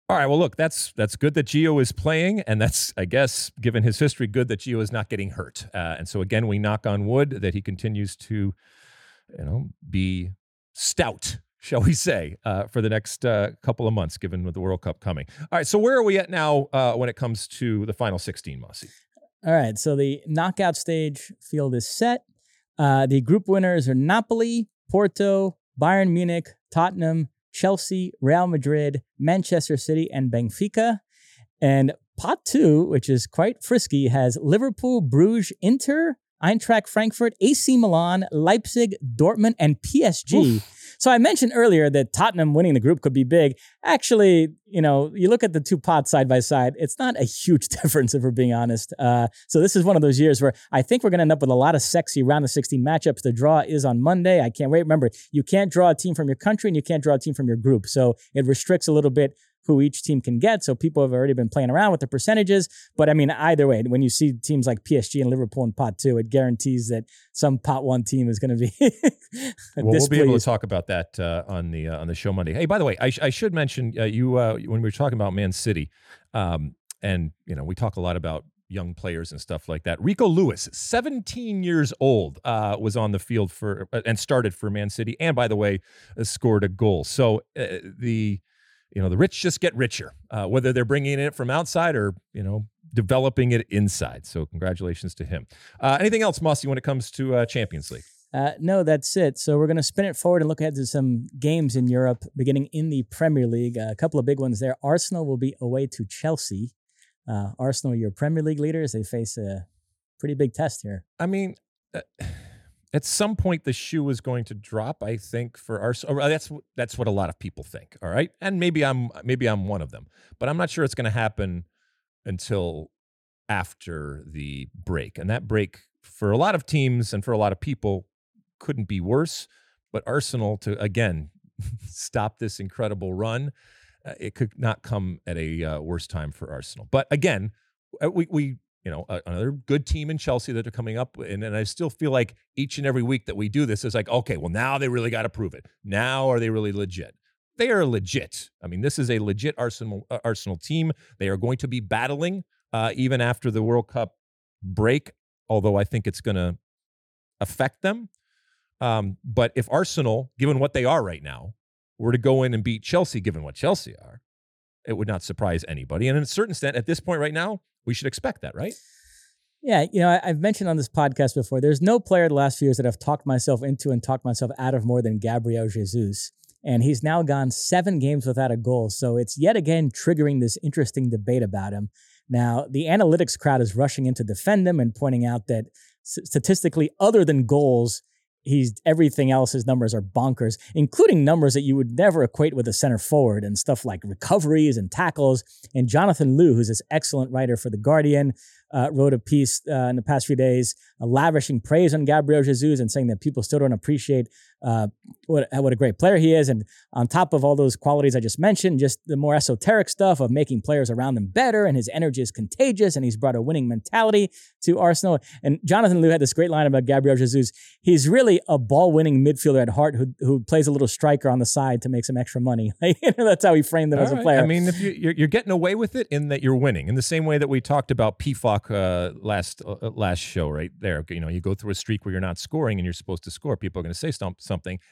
All right. Well, look, that's that's good that Gio is playing, and that's, I guess, given his history, good that Gio is not getting hurt. Uh, and so again, we knock on wood that he continues to, you know, be stout, shall we say, uh, for the next uh, couple of months, given with the World Cup coming. All right. So where are we at now uh, when it comes to the final 16, Mossy? All right. So the knockout stage field is set. Uh, the group winners are Napoli, Porto, Bayern Munich, Tottenham, Chelsea, Real Madrid, Manchester City, and Benfica. And pot two, which is quite frisky, has Liverpool, Bruges, Inter, Eintracht Frankfurt, AC Milan, Leipzig, Dortmund, and PSG. Oof. So I mentioned earlier that Tottenham winning the group could be big. Actually, you know, you look at the two pots side by side, it's not a huge difference if we're being honest. Uh, so this is one of those years where I think we're going to end up with a lot of sexy round of 16 matchups. The draw is on Monday. I can't wait. Remember, you can't draw a team from your country and you can't draw a team from your group. So it restricts a little bit who each team can get. So people have already been playing around with the percentages. But I mean, either way, when you see teams like PSG and Liverpool in pot two, it guarantees that some pot one team is going to be. well, we'll be able to talk about that uh, on the uh, on the show Monday. Hey, by the way, I, sh- I should mention uh, you uh, when we were talking about Man City, um, and you know we talk a lot about young players and stuff like that. Rico Lewis, 17 years old, uh, was on the field for uh, and started for Man City, and by the way, uh, scored a goal. So uh, the you know the rich just get richer uh, whether they're bringing it from outside or you know developing it inside so congratulations to him uh, anything else mossy when it comes to uh, champions league uh, no, that's it. So we're going to spin it forward and look ahead to some games in Europe, beginning in the Premier League. a couple of big ones there. Arsenal will be away to Chelsea. Uh, Arsenal, your Premier League leaders, they face a pretty big test here. I mean, uh, at some point the shoe is going to drop. I think for Arsenal. That's that's what a lot of people think. All right, and maybe I'm maybe I'm one of them, but I'm not sure it's going to happen until after the break. And that break for a lot of teams and for a lot of people couldn't be worse. But Arsenal to again stop this incredible run, uh, it could not come at a uh, worse time for Arsenal. But again, uh, we we you know, another good team in Chelsea that are coming up. And, and I still feel like each and every week that we do this is like, okay, well, now they really got to prove it. Now are they really legit? They are legit. I mean, this is a legit Arsenal uh, Arsenal team. They are going to be battling uh, even after the World Cup break, although I think it's going to affect them. Um, but if Arsenal, given what they are right now, were to go in and beat Chelsea, given what Chelsea are, it would not surprise anybody. And in a certain extent, at this point right now, we should expect that, right? Yeah, you know, I, have mentioned on this podcast before, there's no player the last few years that I've talked myself into and talked myself out of more than Gabriel Jesus. And he's now gone seven games without a goal. So it's yet again triggering this interesting debate about him. Now, the analytics crowd is rushing in to defend him and pointing out that statistically, other than goals, he's everything else his numbers are bonkers including numbers that you would never equate with a center forward and stuff like recoveries and tackles. And jonathan liew who's this excellent writer for the guardian uh, wrote a piece uh, in the past few days uh, lavishing praise on gabriel jesus and saying that people still don't appreciate uh, what, what a great player he is. And on top of all those qualities I just mentioned, just the more esoteric stuff of making players around him better, and his energy is contagious, and he's brought a winning mentality to Arsenal. And Jonathan Liew had this great line about Gabriel Jesus. He's really a ball winning midfielder at heart who, who plays a little striker on the side to make some extra money. That's how he framed him all as a player. I mean, if you, you're, you're, getting away with it in that you're winning, in the same way that we talked about Pefok uh, last uh, last show, right there. You know, you go through a streak where you're not scoring and you're supposed to score. People are going to say something,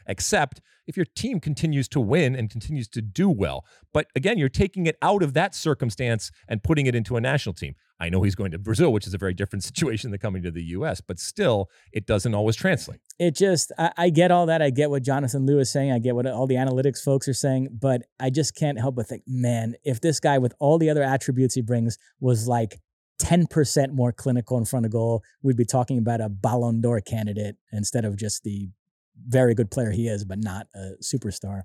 except if your team continues to win and continues to do well. But again, you're taking it out of that circumstance and putting it into a national team. I know he's going to Brazil, which is a very different situation than coming to the U.S., but still, it doesn't always translate. It just, I, I get all that. I get what Jonathan Liew is saying. I get what all the analytics folks are saying, but I just can't help but think, man, if this guy with all the other attributes he brings was like 10% more clinical in front of goal, we'd be talking about a Ballon d'Or candidate instead of just the very good player he is, but not a superstar.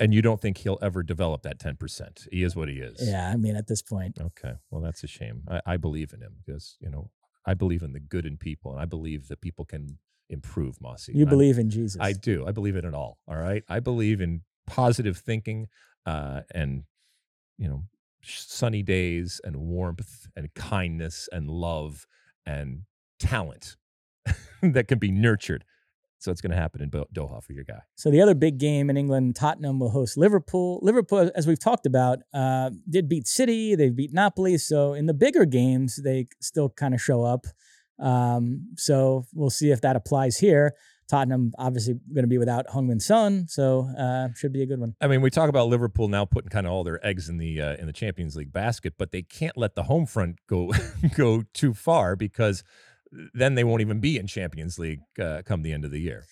And you don't think he'll ever develop that 10%. He is what he is. Yeah, I mean, at this point. Okay. Well, that's a shame. I, I believe in him because, you know, I believe in the good in people and I believe that people can improve, Mossy. You believe in Jesus. I do. I believe in it all. All right. I believe in positive thinking uh, and, you know, sunny days and warmth and kindness and love and talent that can be nurtured. So it's going to happen in Doha for your guy. So the other big game in England, Tottenham will host Liverpool. Liverpool, as we've talked about, uh, did beat City. They beat Napoli. So in the bigger games, they still kind of show up. Um, so we'll see if that applies here. Tottenham obviously going to be without Heung-min Son, so uh, should be a good one. I mean, we talk about Liverpool now putting kind of all their eggs in the uh, in the Champions League basket, but they can't let the home front go go too far because then they won't even be in Champions League uh, come the end of the year.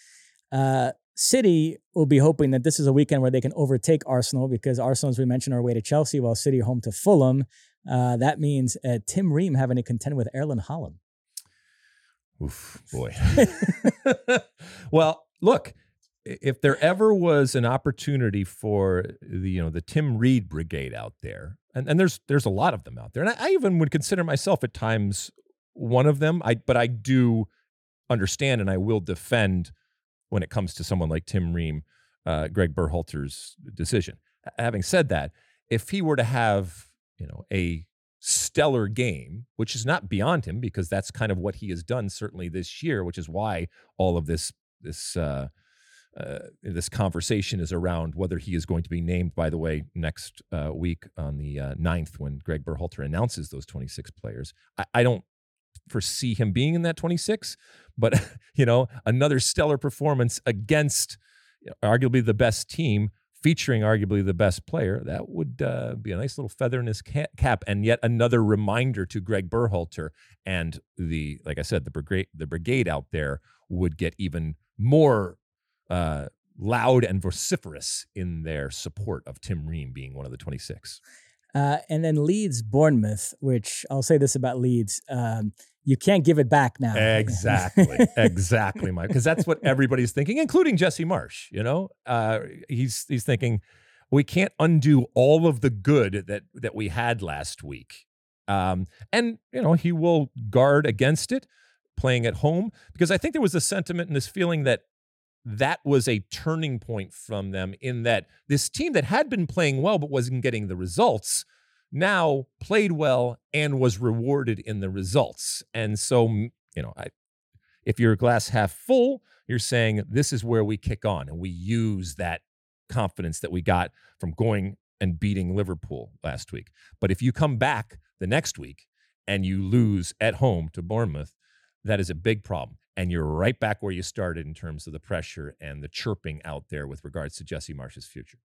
Uh, City will be hoping that this is a weekend where they can overtake Arsenal because Arsenal, as we mentioned, are away to Chelsea while City are home to Fulham. Uh, that means uh, Tim Ream having to contend with Erling Haaland. Oof, boy. well, look, if there ever was an opportunity for the you know the Tim Ream brigade out there, and, and there's there's a lot of them out there, and I, I even would consider myself at times one of them. I but I do understand and I will defend when it comes to someone like Tim Ream, uh, Greg Berhalter's decision. Having said that, if he were to have you know a stellar game, which is not beyond him because that's kind of what he has done certainly this year, which is why all of this this uh, uh, this conversation is around whether he is going to be named. By the way, next uh, week on the uh, 9th, when Greg Berhalter announces those 26 players, I, I don't foresee him being in that 26, but you know, another stellar performance against arguably the best team featuring arguably the best player, that would uh, be a nice little feather in his cap, and yet another reminder to Greg Berhalter and the, like I said, the brigade, the brigade out there would get even more uh, loud and vociferous in their support of Tim Ream being one of the 26. Uh, and then Leeds Bournemouth, which I'll say this about Leeds. Um, you can't give it back now. Exactly, exactly, Mike. Because that's what everybody's thinking, including Jesse Marsch. You know, uh, he's he's thinking we can't undo all of the good that that we had last week, um, and you know he will guard against it, playing at home. Because I think there was a sentiment and this feeling that that was a turning point from them in that this team that had been playing well but wasn't getting the results now played well and was rewarded in the results. And so, you know, I, if you're a glass half full, you're saying this is where we kick on and we use that confidence that we got from going and beating Liverpool last week. But if you come back the next week and you lose at home to Bournemouth, that is a big problem. And you're right back where you started in terms of the pressure and the chirping out there with regards to Jesse Marsch's future.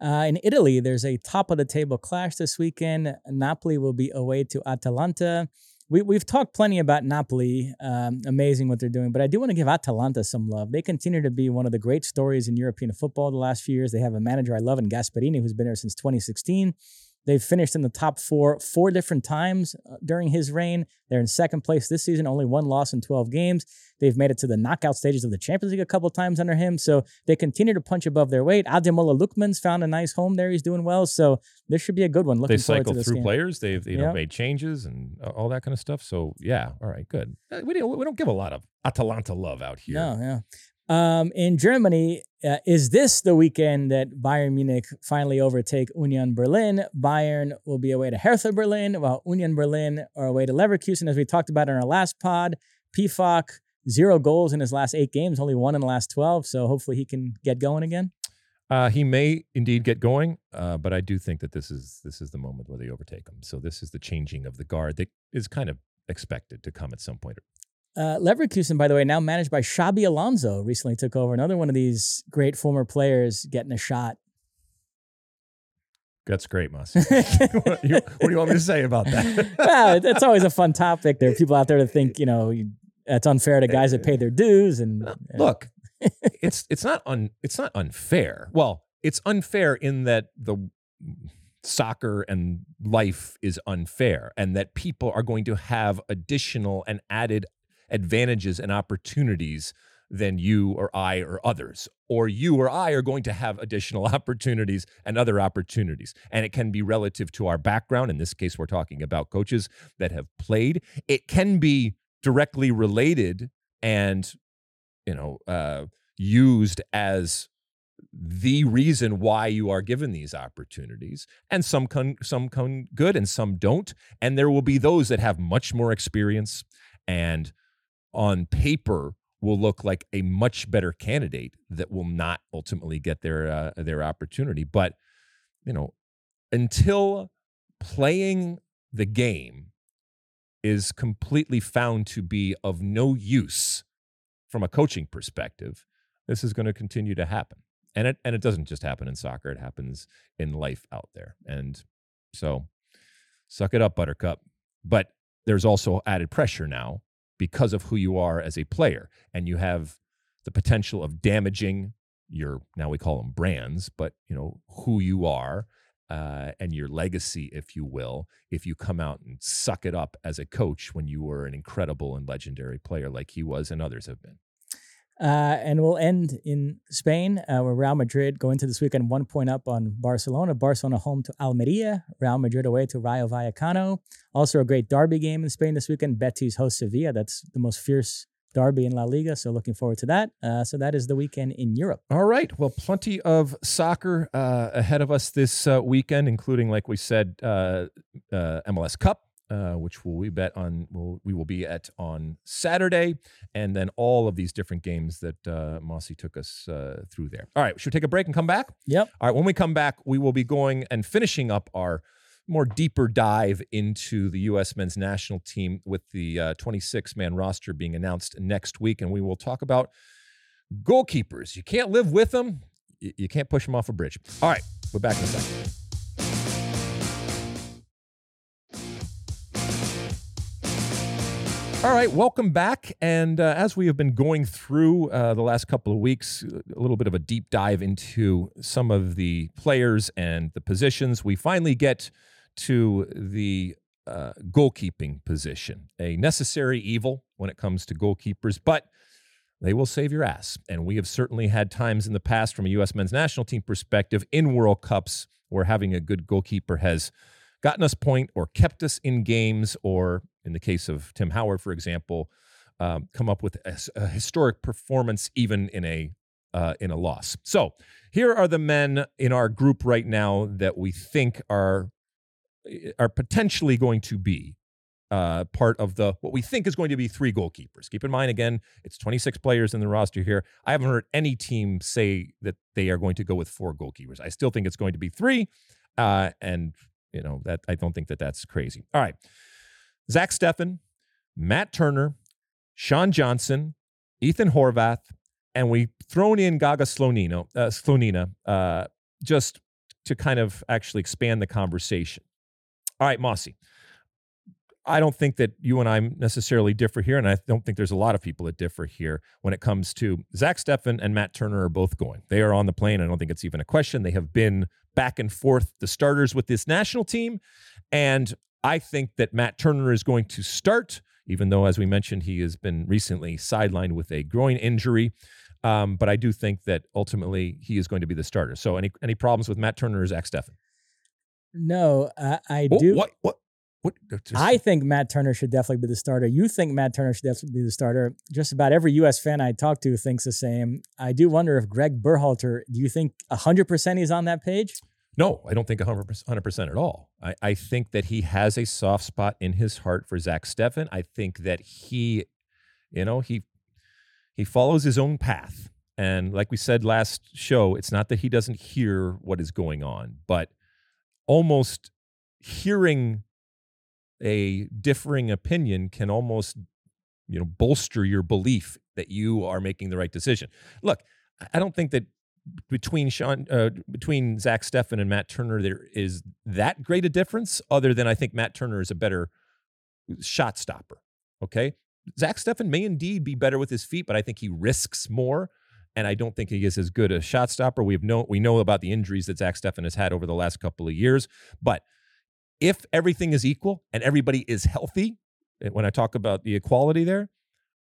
Uh, in Italy, there's a top of the table clash this weekend. Napoli will be away to Atalanta. We, we've talked plenty about Napoli, um, amazing what they're doing, but I do want to give Atalanta some love. They continue to be one of the great stories in European football the last few years. They have a manager I love in Gasperini, who's been there since 2016. They've finished in the top four four different times uh, during his reign. They're in second place this season, only one loss in 12 games. They've made it to the knockout stages of the Champions League a couple times under him. So they continue to punch above their weight. Ademola Lookman's found a nice home there. He's doing well. So this should be a good one. Looking they cycle through game. players. They've you know made changes and all that kind of stuff. So yeah, all right, good. Uh, we don't we don't give a lot of Atalanta love out here. No, yeah. Um, in Germany, uh, is this the weekend that Bayern Munich finally overtake Union Berlin? Bayern will be away to Hertha Berlin, while Union Berlin are away to Leverkusen. As we talked about in our last pod, Pefok, zero goals in his last eight games, only one in the last 12. So hopefully he can get going again. Uh, he may indeed get going, uh, but I do think that this is this is the moment where they overtake him. So this is the changing of the guard that is kind of expected to come at some point uh, Leverkusen, by the way, now managed by Xabi Alonso, recently took over. Another one of these great former players getting a shot. That's great, Mas. what, do you want me to say about that? well, it's always a fun topic. There are people out there that think, you know, it's unfair to guys that pay their dues. And uh, look, it's it's not un it's not unfair. Well, it's unfair in that the soccer and life is unfair and that people are going to have additional and added advantages and opportunities than you or I or others. Or you or I are going to have additional opportunities and other opportunities. And it can be relative to our background. In this case, we're talking about coaches that have played. It can be directly related and, you know, uh, used as the reason why you are given these opportunities and some come some come good and some don't and there will be those that have much more experience and on paper will look like a much better candidate that will not ultimately get their uh, their opportunity. But you know, until playing the game is completely found to be of no use from a coaching perspective, this is going to continue to happen. And it and it doesn't just happen in soccer; it happens in life out there. And so, suck it up, Buttercup. But there's also added pressure now because of who you are as a player, and you have the potential of damaging your now we call them brands, but you know who you are uh, and your legacy, if you will, if you come out and suck it up as a coach when you were an incredible and legendary player like he was and others have been. Uh, and we'll end in Spain, uh, where Real Madrid go into this weekend one point up on Barcelona. Barcelona home to Almeria. Real Madrid away to Rayo Vallecano. Also a great derby game in Spain this weekend. Betis hosts Sevilla. That's the most fierce derby in La Liga. So looking forward to that. Uh, so that is the weekend in Europe. All right. Well, plenty of soccer uh, ahead of us this uh, weekend, including, like we said, uh, MLS Cup uh, which will we bet on will we will be at on Saturday, and then all of these different games that uh, Mossy took us uh, through there. All right, should we take a break and come back? Yep. All right, when we come back, we will be going and finishing up our more deeper dive into the U.S. men's national team with the 26 uh, man roster being announced next week, and we will talk about goalkeepers. You can't live with them, you can't push them off a bridge. All right, we're back in a second. All right, welcome back. And uh, as we have been going through uh, the last couple of weeks, a little bit of a deep dive into some of the players and the positions, we finally get to the uh, goalkeeping position, a necessary evil when it comes to goalkeepers, but they will save your ass. And we have certainly had times in the past from a U.S. men's national team perspective in World Cups where having a good goalkeeper has gotten us point or kept us in games or in the case of Tim Howard, for example, um, come up with a, a, historic performance even in a uh, in a loss. So here are the men in our group right now that we think are are potentially going to be uh, part of the what we think is going to be three goalkeepers. Keep in mind again, it's 26 players in the roster here. I haven't heard any team say that they are going to go with four goalkeepers. I still think it's going to be three, uh, and you know that I don't think that that's crazy. All right. Zack Steffen, Matt Turner, Sean Johnson, Ethan Horvath, and we've thrown in Gaga Slonina, uh, Slonina uh, just to kind of actually expand the conversation. All right, Mossy. I don't think that you and I necessarily differ here, and I don't think there's a lot of people that differ here when it comes to Zack Steffen and Matt Turner are both going. They are on the plane. I don't think it's even a question. They have been back and forth the starters with this national team, and I think that Matt Turner is going to start, even though, as we mentioned, he has been recently sidelined with a groin injury. Um, but I do think that ultimately he is going to be the starter. So, any any problems with Matt Turner or Zack Steffen? No, I, I oh, do. What? What? What? Uh, I think Matt Turner should definitely be the starter. You think Matt Turner should definitely be the starter. Just about every U.S. fan I talk to thinks the same. I do wonder if Greg Berhalter, do you think 100% he's on that page? No, I don't think 100% at all. I, I think that he has a soft spot in his heart for Zack Steffen. I think that he, you know, he he follows his own path. And like we said last show, it's not that he doesn't hear what is going on, but almost hearing a differing opinion can almost, you know, bolster your belief that you are making the right decision. Look, I don't think that between Sean, uh, between Zack Steffen and Matt Turner, there is that great a difference. Other than I think Matt Turner is a better shot stopper. Okay, Zack Steffen may indeed be better with his feet, but I think he risks more, and I don't think he is as good a shot stopper. We have know we know about the injuries that Zack Steffen has had over the last couple of years, but if everything is equal and everybody is healthy, eh, when I talk about the equality there,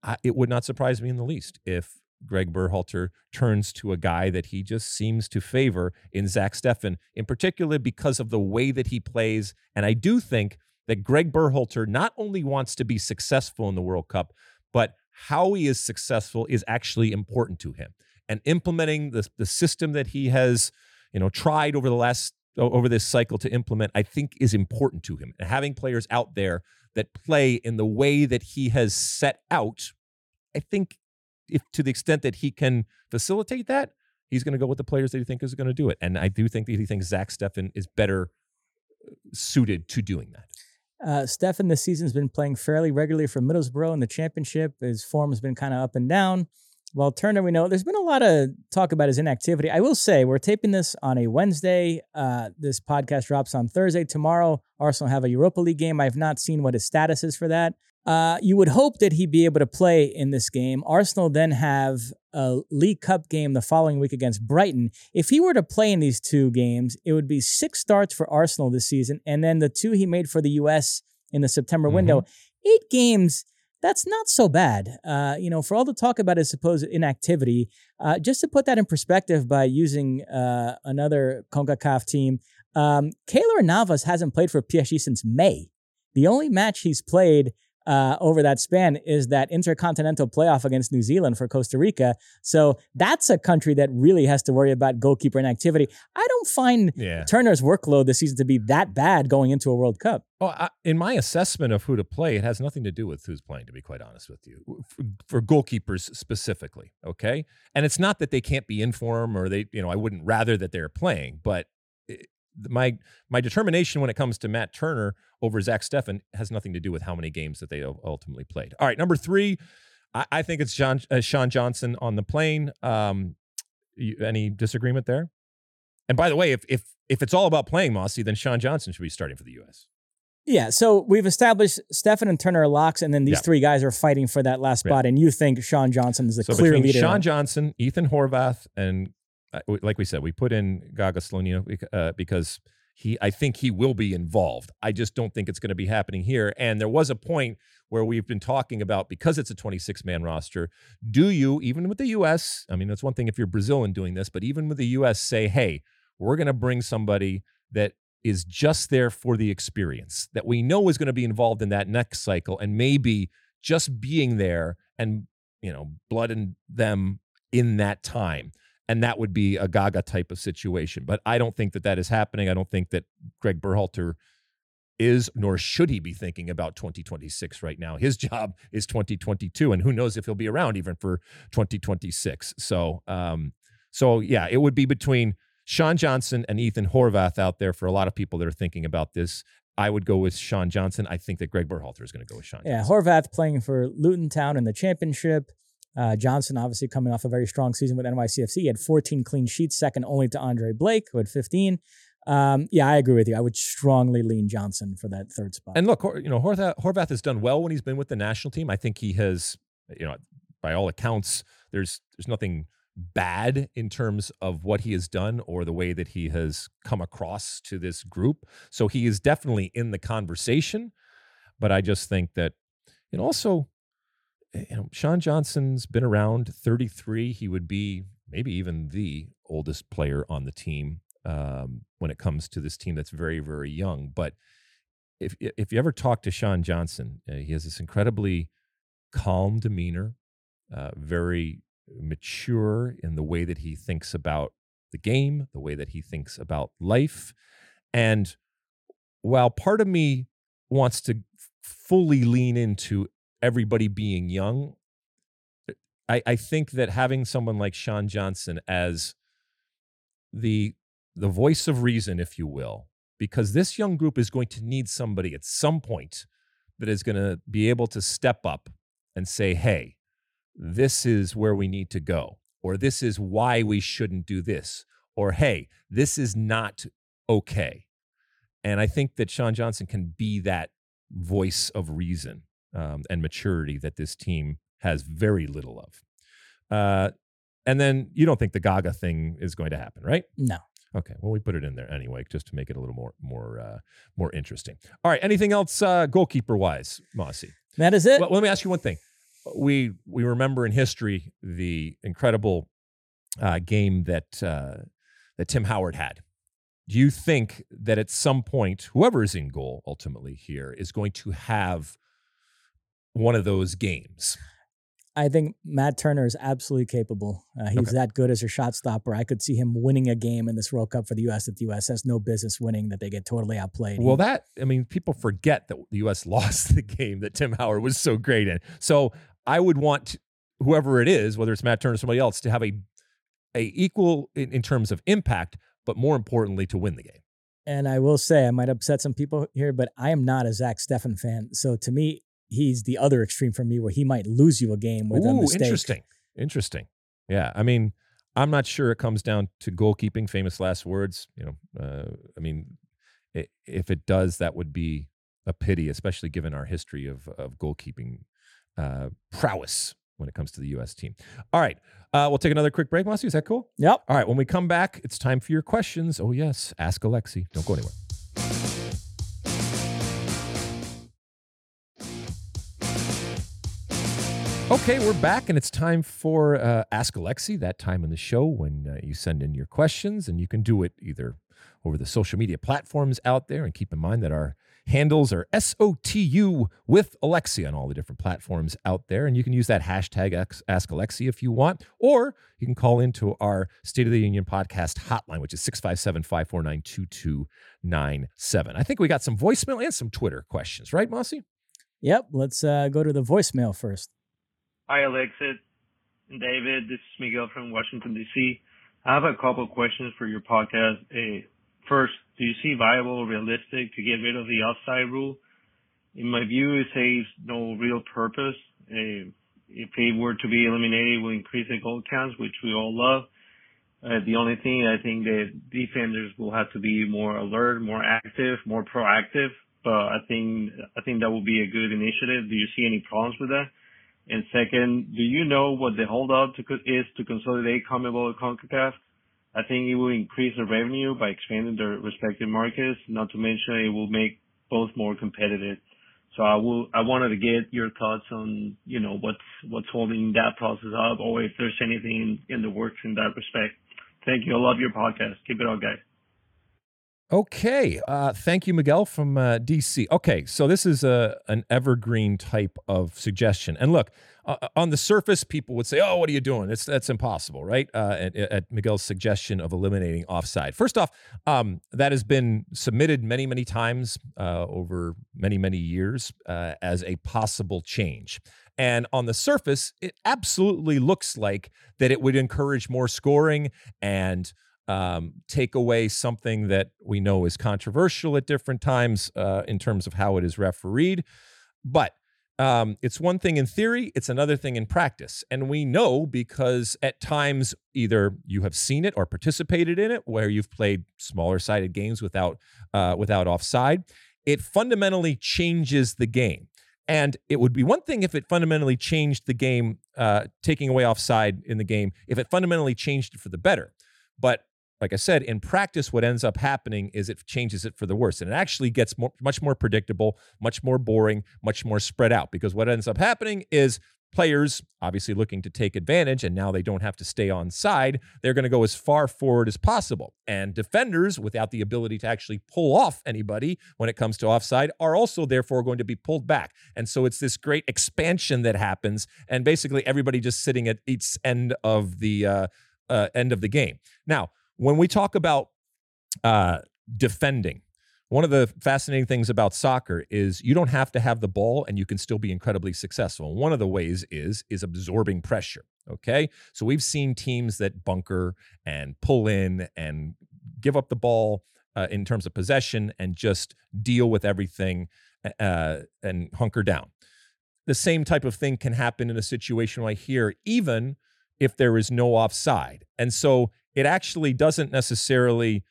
I, it would not surprise me in the least if Greg Berhalter turns to a guy that he just seems to favor in Zack Steffen, in particular because of the way that he plays. And I do think that Greg Berhalter not only wants to be successful in the World Cup, but how he is successful is actually important to him. And implementing the, the system that he has, you know, tried over the last over this cycle to implement, I think is important to him. And having players out there that play in the way that he has set out I think if to the extent that he can facilitate that, he's going to go with the players that he thinks is going to do it. And I do think that he thinks Zack Steffen is better uh, suited to doing that. Uh, Steffen this season's been playing fairly regularly for Middlesbrough in the championship. His form has been kind of up and down. Well, Turner, we know there's been a lot of talk about his inactivity. I will say we're taping this on a Wednesday. Uh, this podcast drops on Thursday. Tomorrow, Arsenal have a Europa League game. I have not seen what his status is for that. Uh, you would hope that he'd be able to play in this game. Arsenal then have a League Cup game the following week against Brighton. If he were to play in these two games, it would be six starts for Arsenal this season, and then the two he made for the U.S. in the September mm-hmm. window. Eight games that's not so bad. Uh, you know, for all the talk about his supposed inactivity, uh, just to put that in perspective by using uh, another CONCACAF team, um, Keylor Navas hasn't played for PSG since May. The only match he's played uh, over that span is that intercontinental playoff against New Zealand for Costa Rica. So that's a country that really has to worry about goalkeeper inactivity. I don't find yeah. Turner's workload this season to be that bad going into a World Cup. Oh, I, in my assessment of who to play, it has nothing to do with who's playing. To be quite honest with you, for, for goalkeepers specifically, okay. And it's not that they can't be in form or they, you know, I wouldn't rather that they're playing, but my my determination when it comes to Matt Turner over Zack Steffen has nothing to do with how many games that they ultimately played. All right, number three, I, I think it's Sean uh, Sean Johnson on the plane. Um, you, any disagreement there? And by the way, if if if it's all about playing Mossy, then Sean Johnson should be starting for the U.S. Yeah, so we've established Steffen and Turner are locks, and then these yeah. three guys are fighting for that last spot. Yeah. And you think Sean Johnson is the so clear leader? Sean Johnson, Ethan Horvath, and like we said, we put in Gaga Slonina uh, because he, I think he will be involved. I just don't think it's going to be happening here. And there was a point where we've been talking about because it's a 26 man roster, do you, even with the U.S., I mean, that's one thing if you're Brazilian doing this, but even with the U.S., say, hey, we're going to bring somebody that is just there for the experience that we know is going to be involved in that next cycle and maybe just being there and, you know, blood and them in that time and that would be a Gaga type of situation. But I don't think that that is happening. I don't think that Greg Berhalter is, nor should he be thinking about 2026 right now. His job is 2022, and who knows if he'll be around even for 2026. So, um, so yeah, it would be between Sean Johnson and Ethan Horvath out there for a lot of people that are thinking about this. I would go with Sean Johnson. I think that Greg Berhalter is going to go with Sean. Yeah, Johnson. Horvath playing for Luton Town in the championship. Uh, Johnson, obviously coming off a very strong season with NYCFC, he had 14 clean sheets, second only to Andre Blake, who had 15. Um, yeah, I agree with you. I would strongly lean Johnson for that third spot. And look, you know, Horvath, Horvath has done well when he's been with the national team. I think he has, you know, by all accounts, there's there's nothing bad in terms of what he has done or the way that he has come across to this group. So he is definitely in the conversation. But I just think that, and also you know, Sean Johnson's been around 33. He would be maybe even the oldest player on the team um, when it comes to this team that's very, very young. But if if you ever talk to Sean Johnson, uh, he has this incredibly calm demeanor, uh, very mature in the way that he thinks about the game, the way that he thinks about life. And while part of me wants to fully lean into everybody being young, eh, I, I think that having someone like Sean Johnson as the the voice of reason, if you will, because this young group is going to need somebody at some point that is going to be able to step up and say, hey, this is where we need to go, or this is why we shouldn't do this, or hey, this is not okay. And I think that Sean Johnson can be that voice of reason um, and maturity that this team has very little of. Uh, and then you don't think the Gaga thing is going to happen, right? No. Okay. Well, we put it in there anyway, just to make it a little more more uh, more interesting. All right. Anything else uh, goalkeeper wise, Mossy? That is it. Well, let me ask you one thing. We we remember in history the incredible uh, game that uh, that Tim Howard had. Do you think that at some point, whoever is in goal ultimately here is going to have one of those games? I think Matt Turner is absolutely capable. Uh, he's okay. that good as a shot stopper. I could see him winning a game in this World Cup for the U.S. that the U.S. has no business winning, that they get totally outplayed. Well, that, I mean, people forget that the U.S. lost the game that Tim Howard was so great in. So I would want whoever it is, whether it's Matt Turner or somebody else, to have a a equal in, in terms of impact, but more importantly, to win the game. And I will say, I might upset some people here, but I am not a Zack Steffen fan. So to me, he's the other extreme for me, where he might lose you a game with Ooh, a mistake. interesting, interesting. Yeah, I mean, I'm not sure it comes down to goalkeeping. Famous last words. You know, uh, I mean, it, if it does, that would be a pity, especially given our history of of goalkeeping uh, prowess when it comes to the U.S. team. All right, uh, we'll take another quick break, Mossy. Is that cool? Yep. All right, when we come back, it's time for your questions. Oh yes, ask Alexi. Don't go anywhere. Okay, we're back, and it's time for uh, Ask Alexi. That time in the show when uh, you send in your questions, and you can do it either over the social media platforms out there. And keep in mind that our handles are SOTU with Alexi on all the different platforms out there. And you can use that hashtag Ask Alexi if you want, or you can call into our State of the Union podcast hotline, which is 657 549 2297. I think we got some voicemail and some Twitter questions, right, Mossy? Yep. Let's uh, go to the voicemail first. Hi, Alexis and David. This is Miguel from Washington, D.C. I have a couple questions for your podcast. First, do you see viable or realistic to get rid of the offside rule? In my view, it saves no real purpose. If it were to be eliminated, it will increase the goal counts, which we all love. Uh, the only thing I think that defenders will have to be more alert, more active, more proactive. But I think I think that will be a good initiative. Do you see any problems with that? And second, do you know what the holdup to, is to consolidate CONMEBOL and CONCACAF? I think it will increase the revenue by expanding their respective markets. Not to mention it will make both more competitive. So I will, I wanted to get your thoughts on, you know, what's, what's holding that process up or if there's anything in, the works in that respect. Thank you. I love your podcast. Keep it on, guys. Okay. Uh, thank you, Miguel from uh, DC. Okay. So this is a, an evergreen type of suggestion. And look, uh, on the surface, people would say, oh, what are you doing? It's, that's impossible, right? Uh, at, at, Miguel's suggestion of eliminating offside. First off, um, that has been submitted many, many times uh, over many, many years uh, as a possible change. And on the surface, it absolutely looks like that it would encourage more scoring and um, take away something that we know is controversial at different times uh, in terms of how it is refereed. But um, it's one thing in theory, it's another thing in practice. And we know because at times either you have seen it or participated in it where you've played smaller sided games without, uh, without offside. It fundamentally changes the game. And it would be one thing if it fundamentally changed the game, uh, taking away offside in the game, if it fundamentally changed it for the better. But like I said, in practice, what ends up happening is it changes it for the worse. And it actually gets more, much more predictable, much more boring, much more spread out. Because what ends up happening is players obviously looking to take advantage, and now they don't have to stay on side. They're going to go as far forward as possible. And defenders, without the ability to actually pull off anybody when it comes to offside, are also therefore going to be pulled back. And so it's this great expansion that happens, and basically everybody just sitting at each end of the uh, uh, end of the game. Now, when we talk about uh, defending, one of the fascinating things about soccer is you don't have to have the ball and you can still be incredibly successful. one of the ways is is absorbing pressure. Okay, so we've seen teams that bunker and pull in and give up the ball uh, in terms of possession and just deal with everything uh, and hunker down. The same type of thing can happen in a situation like here, even if there is no offside. And so it actually doesn't necessarily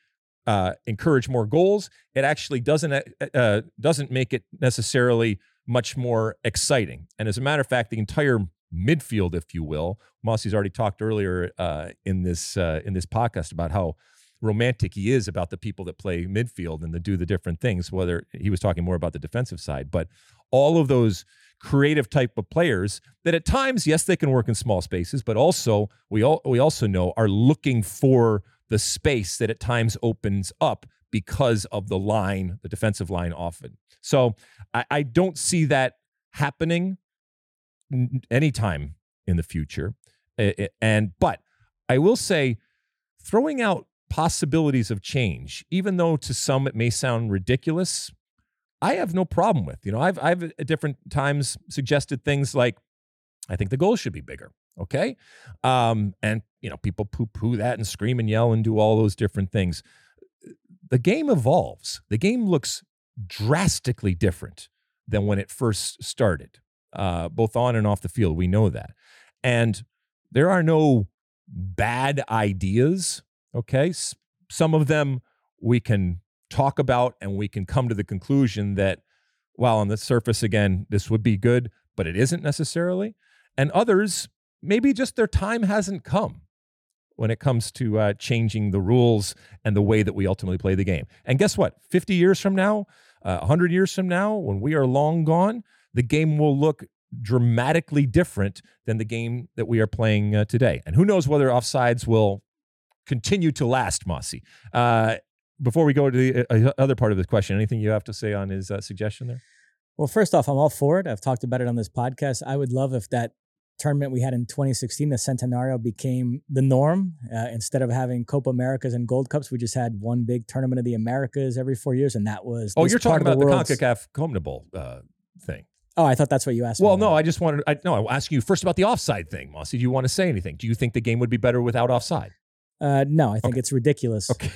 uh, encourage more goals. It actually doesn't uh, uh, doesn't make it necessarily much more exciting. And as a matter of fact, the entire midfield, if you will, Mossy's already talked earlier uh, in this uh, in this podcast about how romantic he is about the people that play midfield and that do the different things. Whether he was talking more about the defensive side, but all of those creative type of players that at times, yes, they can work in small spaces, but also we all we also know are looking for the space that at times opens up because of the line, the defensive line often. So I, I don't see that happening anytime in the future. And but I will say, throwing out possibilities of change, even though to some it may sound ridiculous, I have no problem with. You know, I've I've at different times suggested things like I think the goal should be bigger. Okay. Um, and, you know, people poo poo that and scream and yell and do all those different things. The game evolves. The game looks drastically different than when it first started, uh, both on and off the field. We know that. And there are no bad ideas. Okay. Some of them we can talk about and we can come to the conclusion that, well, on the surface, again, this would be good, but it isn't necessarily. And others, maybe just their time hasn't come when it comes to uh, changing the rules and the way that we ultimately play the game. And guess what? 50 years from now, uh, 100 years from now, when we are long gone, the game will look dramatically different than the game that we are playing uh, today. And who knows whether offsides will continue to last, Mossy. Uh, before we go to the uh, other part of this question, anything you have to say on his uh, suggestion there? Well, first off, I'm all for it. I've talked about it on this podcast. I would love if that tournament we had in 2016, the Centenario, became the norm. Uh, instead of having Copa Americas and Gold Cups, we just had one big tournament of the Americas every four years, and that was. Oh, you're talking the about the, world's- CONCACAF CONMEBOL uh, thing. Oh, I thought that's what you asked. me Well, about. no, I just wanted. I, no, I ask you first about the offside thing, Mossy. Do you want to say anything? Do you think the game would be better without offside? Uh, no, I think it's ridiculous. Okay.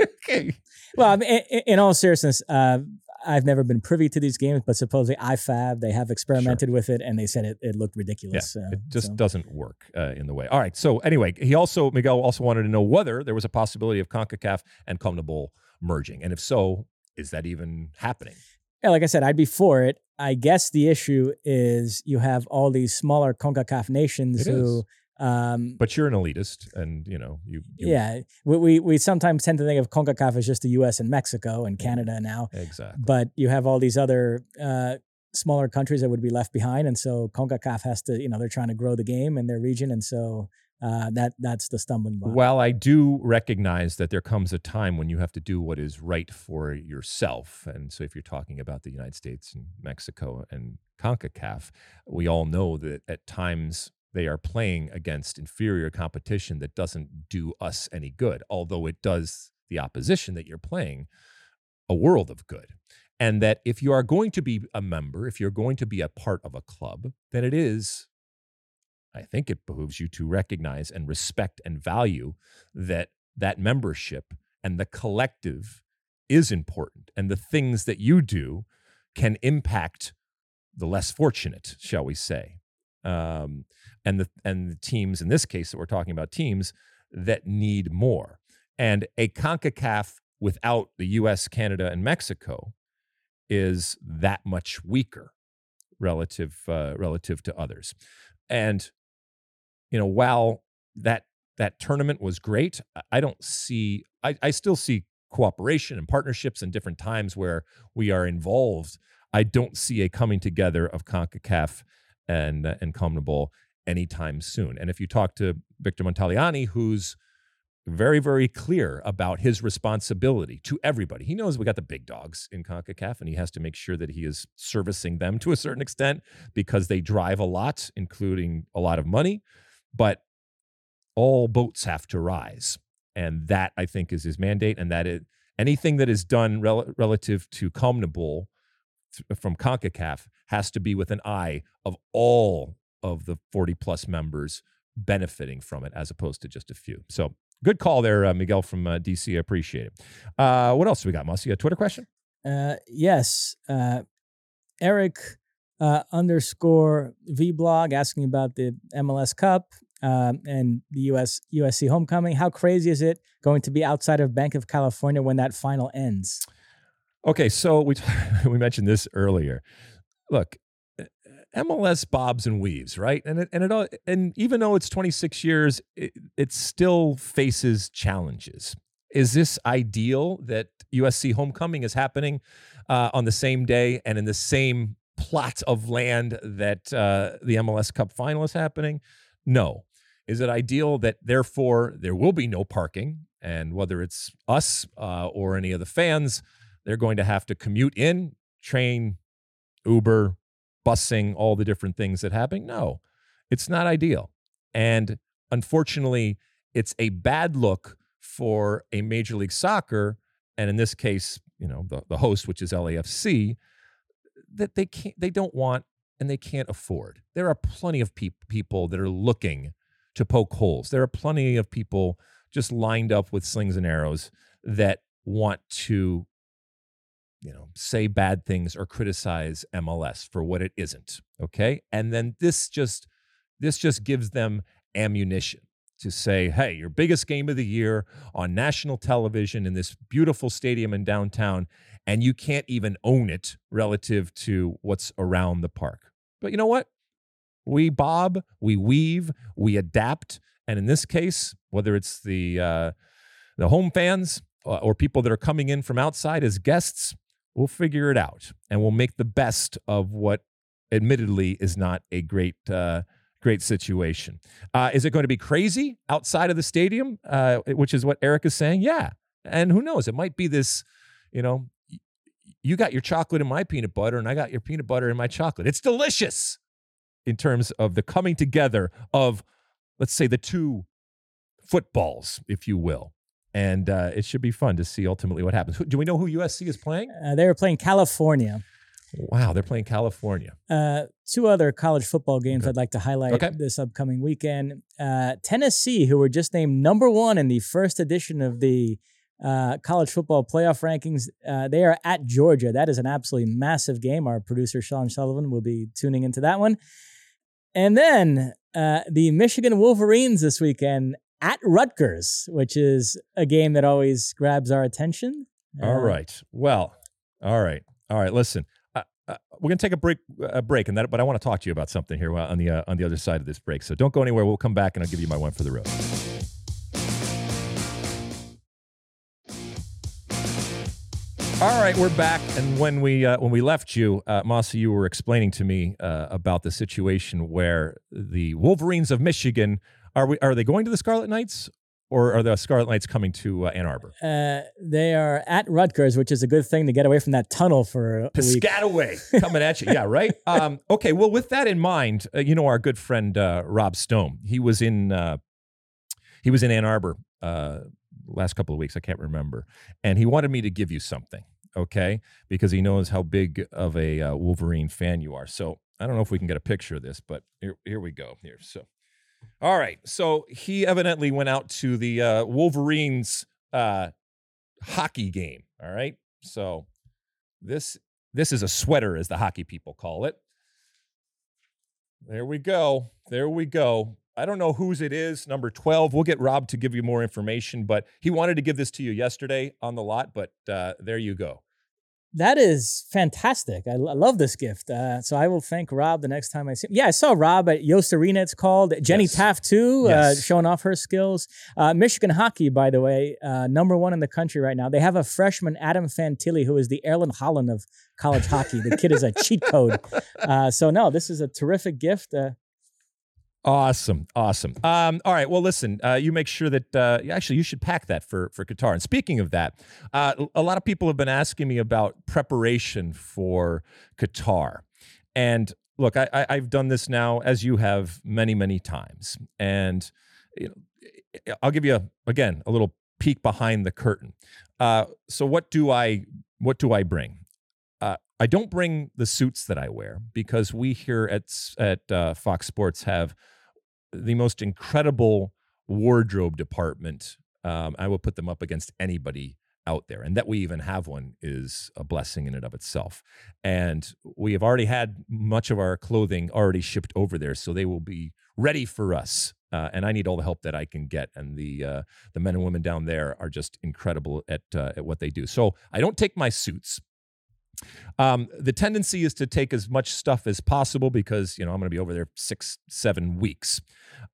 okay. Well, I mean, in, in all seriousness, uh, I've never been privy to these games, but supposedly IFAB they have experimented with it, and they said it, it looked ridiculous. Yeah, uh, it just so- doesn't work uh, in the way. All right. So anyway, he also Miguel also wanted to know whether there was a possibility of Concacaf and CONMEBOL merging, and if so, is that even happening? Yeah, like I said, I'd be for it. I guess the issue is you have all these smaller CONCACAF nations It who, is. Um, But you're an elitist, and you know you. you yeah, we, we we sometimes tend to think of CONCACAF as just the U.S. and Mexico and Canada now, Exactly. but you have all these other uh, smaller countries that would be left behind, and so CONCACAF has to, you know, they're trying to grow the game in their region, and so uh, that that's the stumbling block. While I do recognize that there comes a time when you have to do what is right for yourself, and so if you're talking about the United States and Mexico and CONCACAF, we all know that at times they are playing against inferior competition that doesn't do us any good, although it does the opposition that you're playing a world of good. And that if you are going to be a member, if you're going to be a part of a club, then it is I think it behooves you to recognize and respect and value that that membership and the collective is important and the things that you do can impact the less fortunate shall we say um, and the and the teams in this case that we're talking about teams that need more and a CONCACAF without the US Canada and Mexico is that much weaker relative uh, relative to others and you know, while that that tournament was great, I- don't see. I, I still see cooperation and partnerships and different times where we are involved. I don't see a coming together of Concacaf and uh, and CONMEBOL anytime soon. And if you talk to Victor Montagliani, who's very very clear about his responsibility to everybody, he knows we got the big dogs in Concacaf, and he has to make sure that he is servicing them to a certain extent because they drive a lot, including a lot of money but all boats have to rise and that i think is his mandate and that it anything that is done rel- relative to th- from CONCACAF has to be with an eye of all of the 40 plus members benefiting from it as opposed to just a few so good call there uh, miguel from uh, dc I appreciate it uh, what else do we got Mossy? Got a twitter question Uh, yes. Uh, Eric uh, underscore vblog asking about the MLS Cup um, and the US USC homecoming. How crazy is it going to be outside of Banc of California when that final ends? Okay, so we we mentioned this earlier. Look, MLS bobs and weaves, right? And it, and it and even though it's 26 years, it, it still faces challenges. Is this ideal that USC homecoming is happening uh, on the same day and in the same plot of land that uh, the MLS Cup final is happening? No. Is it ideal that therefore there will be no parking, and whether it's us uh, or any of the fans? They're going to have to commute in, train, Uber, busing, all the different things that happen. No, it's not ideal. And unfortunately, it's a bad look for a Major League Soccer, and in this case, you know, the, the host, which is LAFC, that they can't they don't want and they can't afford. There are plenty of pe- people that are looking to poke holes. There are plenty of people just lined up with slings and arrows that want to you know say bad things or criticize MLS for what it isn't okay? And then this just this just gives them ammunition to say hey your biggest game of the year on national television in this beautiful stadium in downtown and you can't even own it relative to what's around the park. But you know what? We bob we weave we adapt and in this case whether it's the uh, the home fans uh, or people that are coming in from outside as guests, we'll figure it out and we'll make the best of what admittedly is not a great uh, great situation. Uh, is it going to be crazy outside of the stadium, uh, which is what Eric is saying? Yeah. And who knows? It might be this, you know, you got your chocolate in my peanut butter and I got your peanut butter in my chocolate. It's delicious in terms of the coming together of, let's say, the two footballs, if you will and uh, it should be fun to see ultimately what happens. Do we know who USC is playing? Uh, they were playing California. Wow, they're playing California. Uh, two other college football games okay. I'd like to highlight okay. this upcoming weekend. Uh, Tennessee, who were just named number one in the first edition of the uh, college football playoff rankings, uh, they are at Georgia. That is an absolutely massive game. Our producer Sean Sullivan will be tuning into that one. And then the Michigan Wolverines this weekend at Rutgers, which is a game that always grabs our attention. Uh, all right. Well, all right. All right. Listen, uh, uh, we're gonna take a break, a break, and that. But I want to talk to you about something here on the uh, on the other side of this break. So don't go anywhere. We'll come back, and I'll give you my one for the road. All right, we're back, and when we uh, when we left you, uh, Mossy, you were explaining to me uh, about the situation where the Wolverines of Michigan are we? Are they going to the Scarlet Knights, or are the Scarlet Knights coming to uh, Ann Arbor? Uh, they are at Rutgers, which is a good thing to get away from that tunnel for a Piscataway coming at you. Yeah, right. Um, okay, well, with that in mind, uh, you know our good friend uh, Rob Stone. He was in uh, he was in Ann Arbor uh, last couple of weeks. I can't remember, and he wanted me to give you something. Okay, because he knows how big of a uh, Wolverine fan you are. So I don't know if we can get a picture of this, but here, here we go. Here, so all right. So he evidently went out to the uh, Wolverines uh, hockey game. All right. So this this is a sweater, as the hockey people call it. There we go. There we go. I don't know whose it is, number 12. We'll get Rob to give you more information, but he wanted to give this to you yesterday on the lot, but uh, there you go. That is fantastic. I, I love this gift. Uh, so I will thank Rob the next time I see him. Yeah, I saw Rob at Yost Arena, it's called. Jenny yes. Taft, too, uh, yes. uh, showing off her skills. Uh, Michigan hockey, by the way, uh, number one in the country right now. They have a freshman, Adam Fantilli, who is the Erling Haaland of college hockey. The kid is a cheat code. Uh, so, no, this is a terrific gift. Awesome, awesome. Um, all right. Well, listen. Uh, you make sure that uh, actually you should pack that for for Qatar. And speaking of that, uh, a lot of people have been asking me about preparation for Qatar. And look, I, I, have done this now, as you have, many many times. And you know, I'll give you a, again a little peek behind the curtain. Uh, so what do I what do I bring? I don't bring the suits that I wear because we here at at uh, Fox Sports have the most incredible wardrobe department. Um, I would put them up against anybody out there. And that we even have one is a blessing in and of itself. And we have already had much of our clothing already shipped over there, so they will be ready for us. Uh, and I need all the help that I can get. And the uh, the men and women down there are just incredible at uh, at what they do. So I don't take my suits. Um, the tendency is to take as much stuff as possible because you know I'm going to be over there six, seven weeks.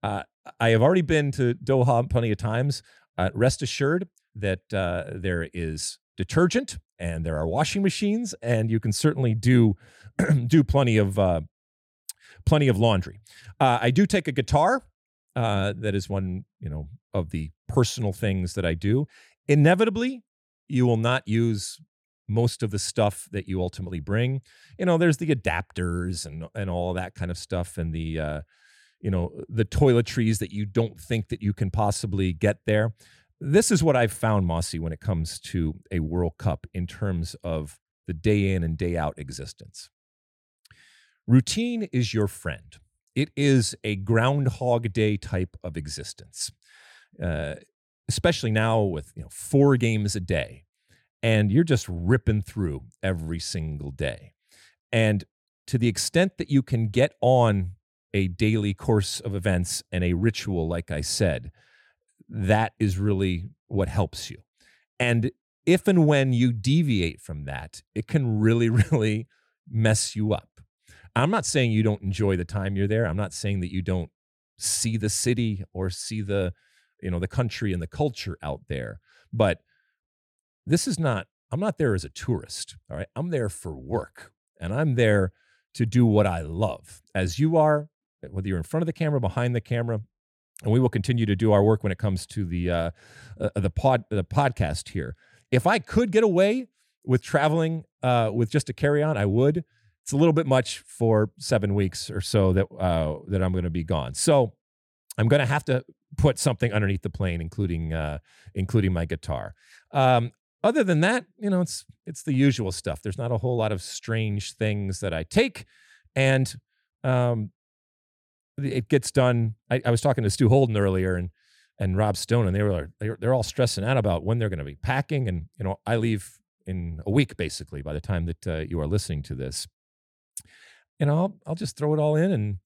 Uh, I have already been to Doha plenty of times. Uh, rest assured that uh, there is detergent and there are washing machines, and you can certainly do do plenty of uh, plenty of laundry. Uh, I do take a guitar. Uh, that is one you know of the personal things that I do. Inevitably, you will not use most of the stuff that you ultimately bring. You know, there's the adapters and and all that kind of stuff, and the uh, you know the toiletries that you don't think that you can possibly get there. This is what I've found, Mossy, when it comes to a World Cup in terms of the day in and day out existence. routine is your friend. It is a groundhog day type of existence, uh, especially now with you know four games a day, and you're just ripping through every single day. And to the extent that you can get on a daily course of events and a ritual, like I said, that is really what helps you. And if and when you deviate from that, it can really, really mess you up. I'm not saying you don't enjoy the time you're there. I'm not saying that you don't see the city or see the, you know, the country and the culture out there. But this is not, I'm not there as a tourist. All right. I'm there for work and I'm there to do what I love, as you are, whether you're in front of the camera, behind the camera. And we will continue to do our work when it comes to the uh, uh, the pod the podcast here. If I could get away with traveling uh, with just a carry on, I would. It's a little bit much for seven weeks or so that uh, that I'm going to be gone. So I'm going to have to put something underneath the plane, including uh, including my guitar. Um, other than that, you know, it's it's the usual stuff. There's not a whole lot of strange things that I take, and um, it gets done. I, I was talking to Stu Holden earlier, and and Rob Stone, and they were they're, they're all stressing out about when they're going to be packing, and you know, I leave in a week basically by the time that uh, you are listening to this. Know, I'll, I'll just throw it all in and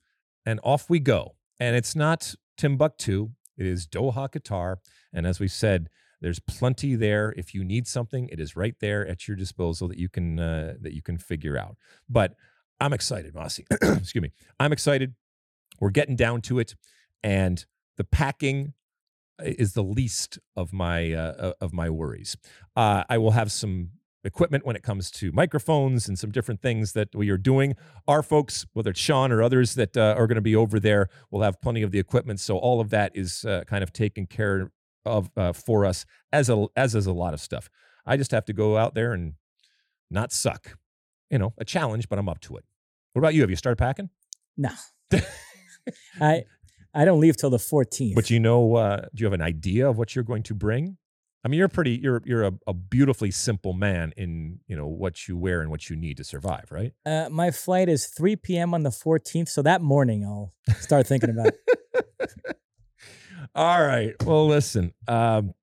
and off we go. And it's not Timbuktu; it is Doha, Qatar. And as we said, there's plenty there. If you need something, it is right there at your disposal that you can uh, that you can figure out. But I'm excited, Mossy. Excuse me. I'm excited. We're getting down to it, and the packing is the least of my uh, of my worries. Uh, I will have some equipment when it comes to microphones and some different things that we are doing. Our folks, whether it's Sean or others that uh, are going to be over there, will have plenty of the equipment. So all of that is uh, kind of taken care of uh, for us as a as is a lot of stuff. I just have to go out there and not suck. You know, a challenge, but I'm up to it. What about you? Have you started packing? No. I I don't leave till the 14th. But you know, uh, do you have an idea of what you're going to bring? I mean, you're pretty. You're you're a, a beautifully simple man in you know what you wear and what you need to survive, right? Uh, my flight is 3 p.m. on the 14th, so that morning I'll start thinking about it. All right. Well, listen. Um,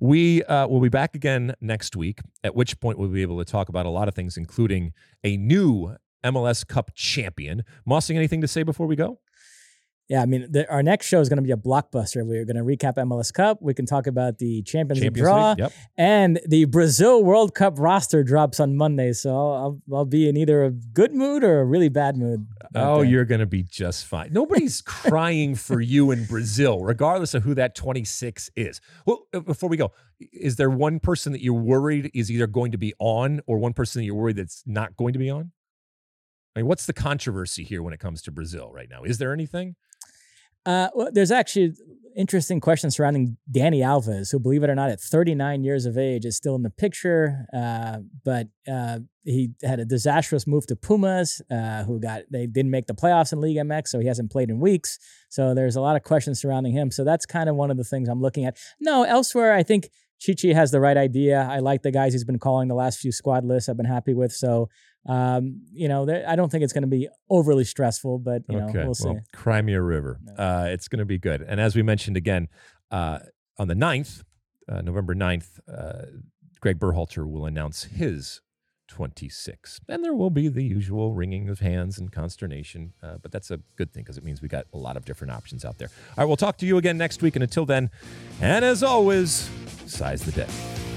we uh, will be back again next week, at which point we'll be able to talk about a lot of things, including a new MLS Cup champion. Mossy, anything to say before we go? Yeah, I mean, the, our next show is going to be a blockbuster. We're going to recap MLS Cup. We can talk about the Champions, Champions League draw, yep. and the Brazil World Cup roster drops on Monday. So I'll, I'll, be in either a good mood or a really bad mood. Oh, you're going to be just fine. Nobody's crying for you in Brazil, regardless of who that 26 is. Well, uh, before we go, is there one person that you're worried is either going to be on, or one person that you're worried that's not going to be on? I mean, what's the controversy here when it comes to Brazil right now? Is there anything? Uh, well, there's actually interesting questions surrounding Dani Alves, who, believe it or not, at 39 years of age, is still in the picture. Uh, but uh, he had a disastrous move to Pumas, uh, who got they didn't make the playoffs in Liga MX, so he hasn't played in weeks. So there's a lot of questions surrounding him. So that's kind of one of the things I'm looking at. No, elsewhere, I think Tite has the right idea. I like the guys he's been calling the last few squad lists. I've been happy with. So um, you know, I don't think it's going to be overly stressful, but you okay. know, we'll see. Well, Crimea River, uh, it's going to be good. And as we mentioned again, uh, on the 9th, uh, November 9th, uh, Greg Berhalter will announce his 26. And there will be the usual wringing of hands and consternation, uh, but that's a good thing because it means we got a lot of different options out there. All right, we'll talk to you again next week. And until then, and as always, size the day.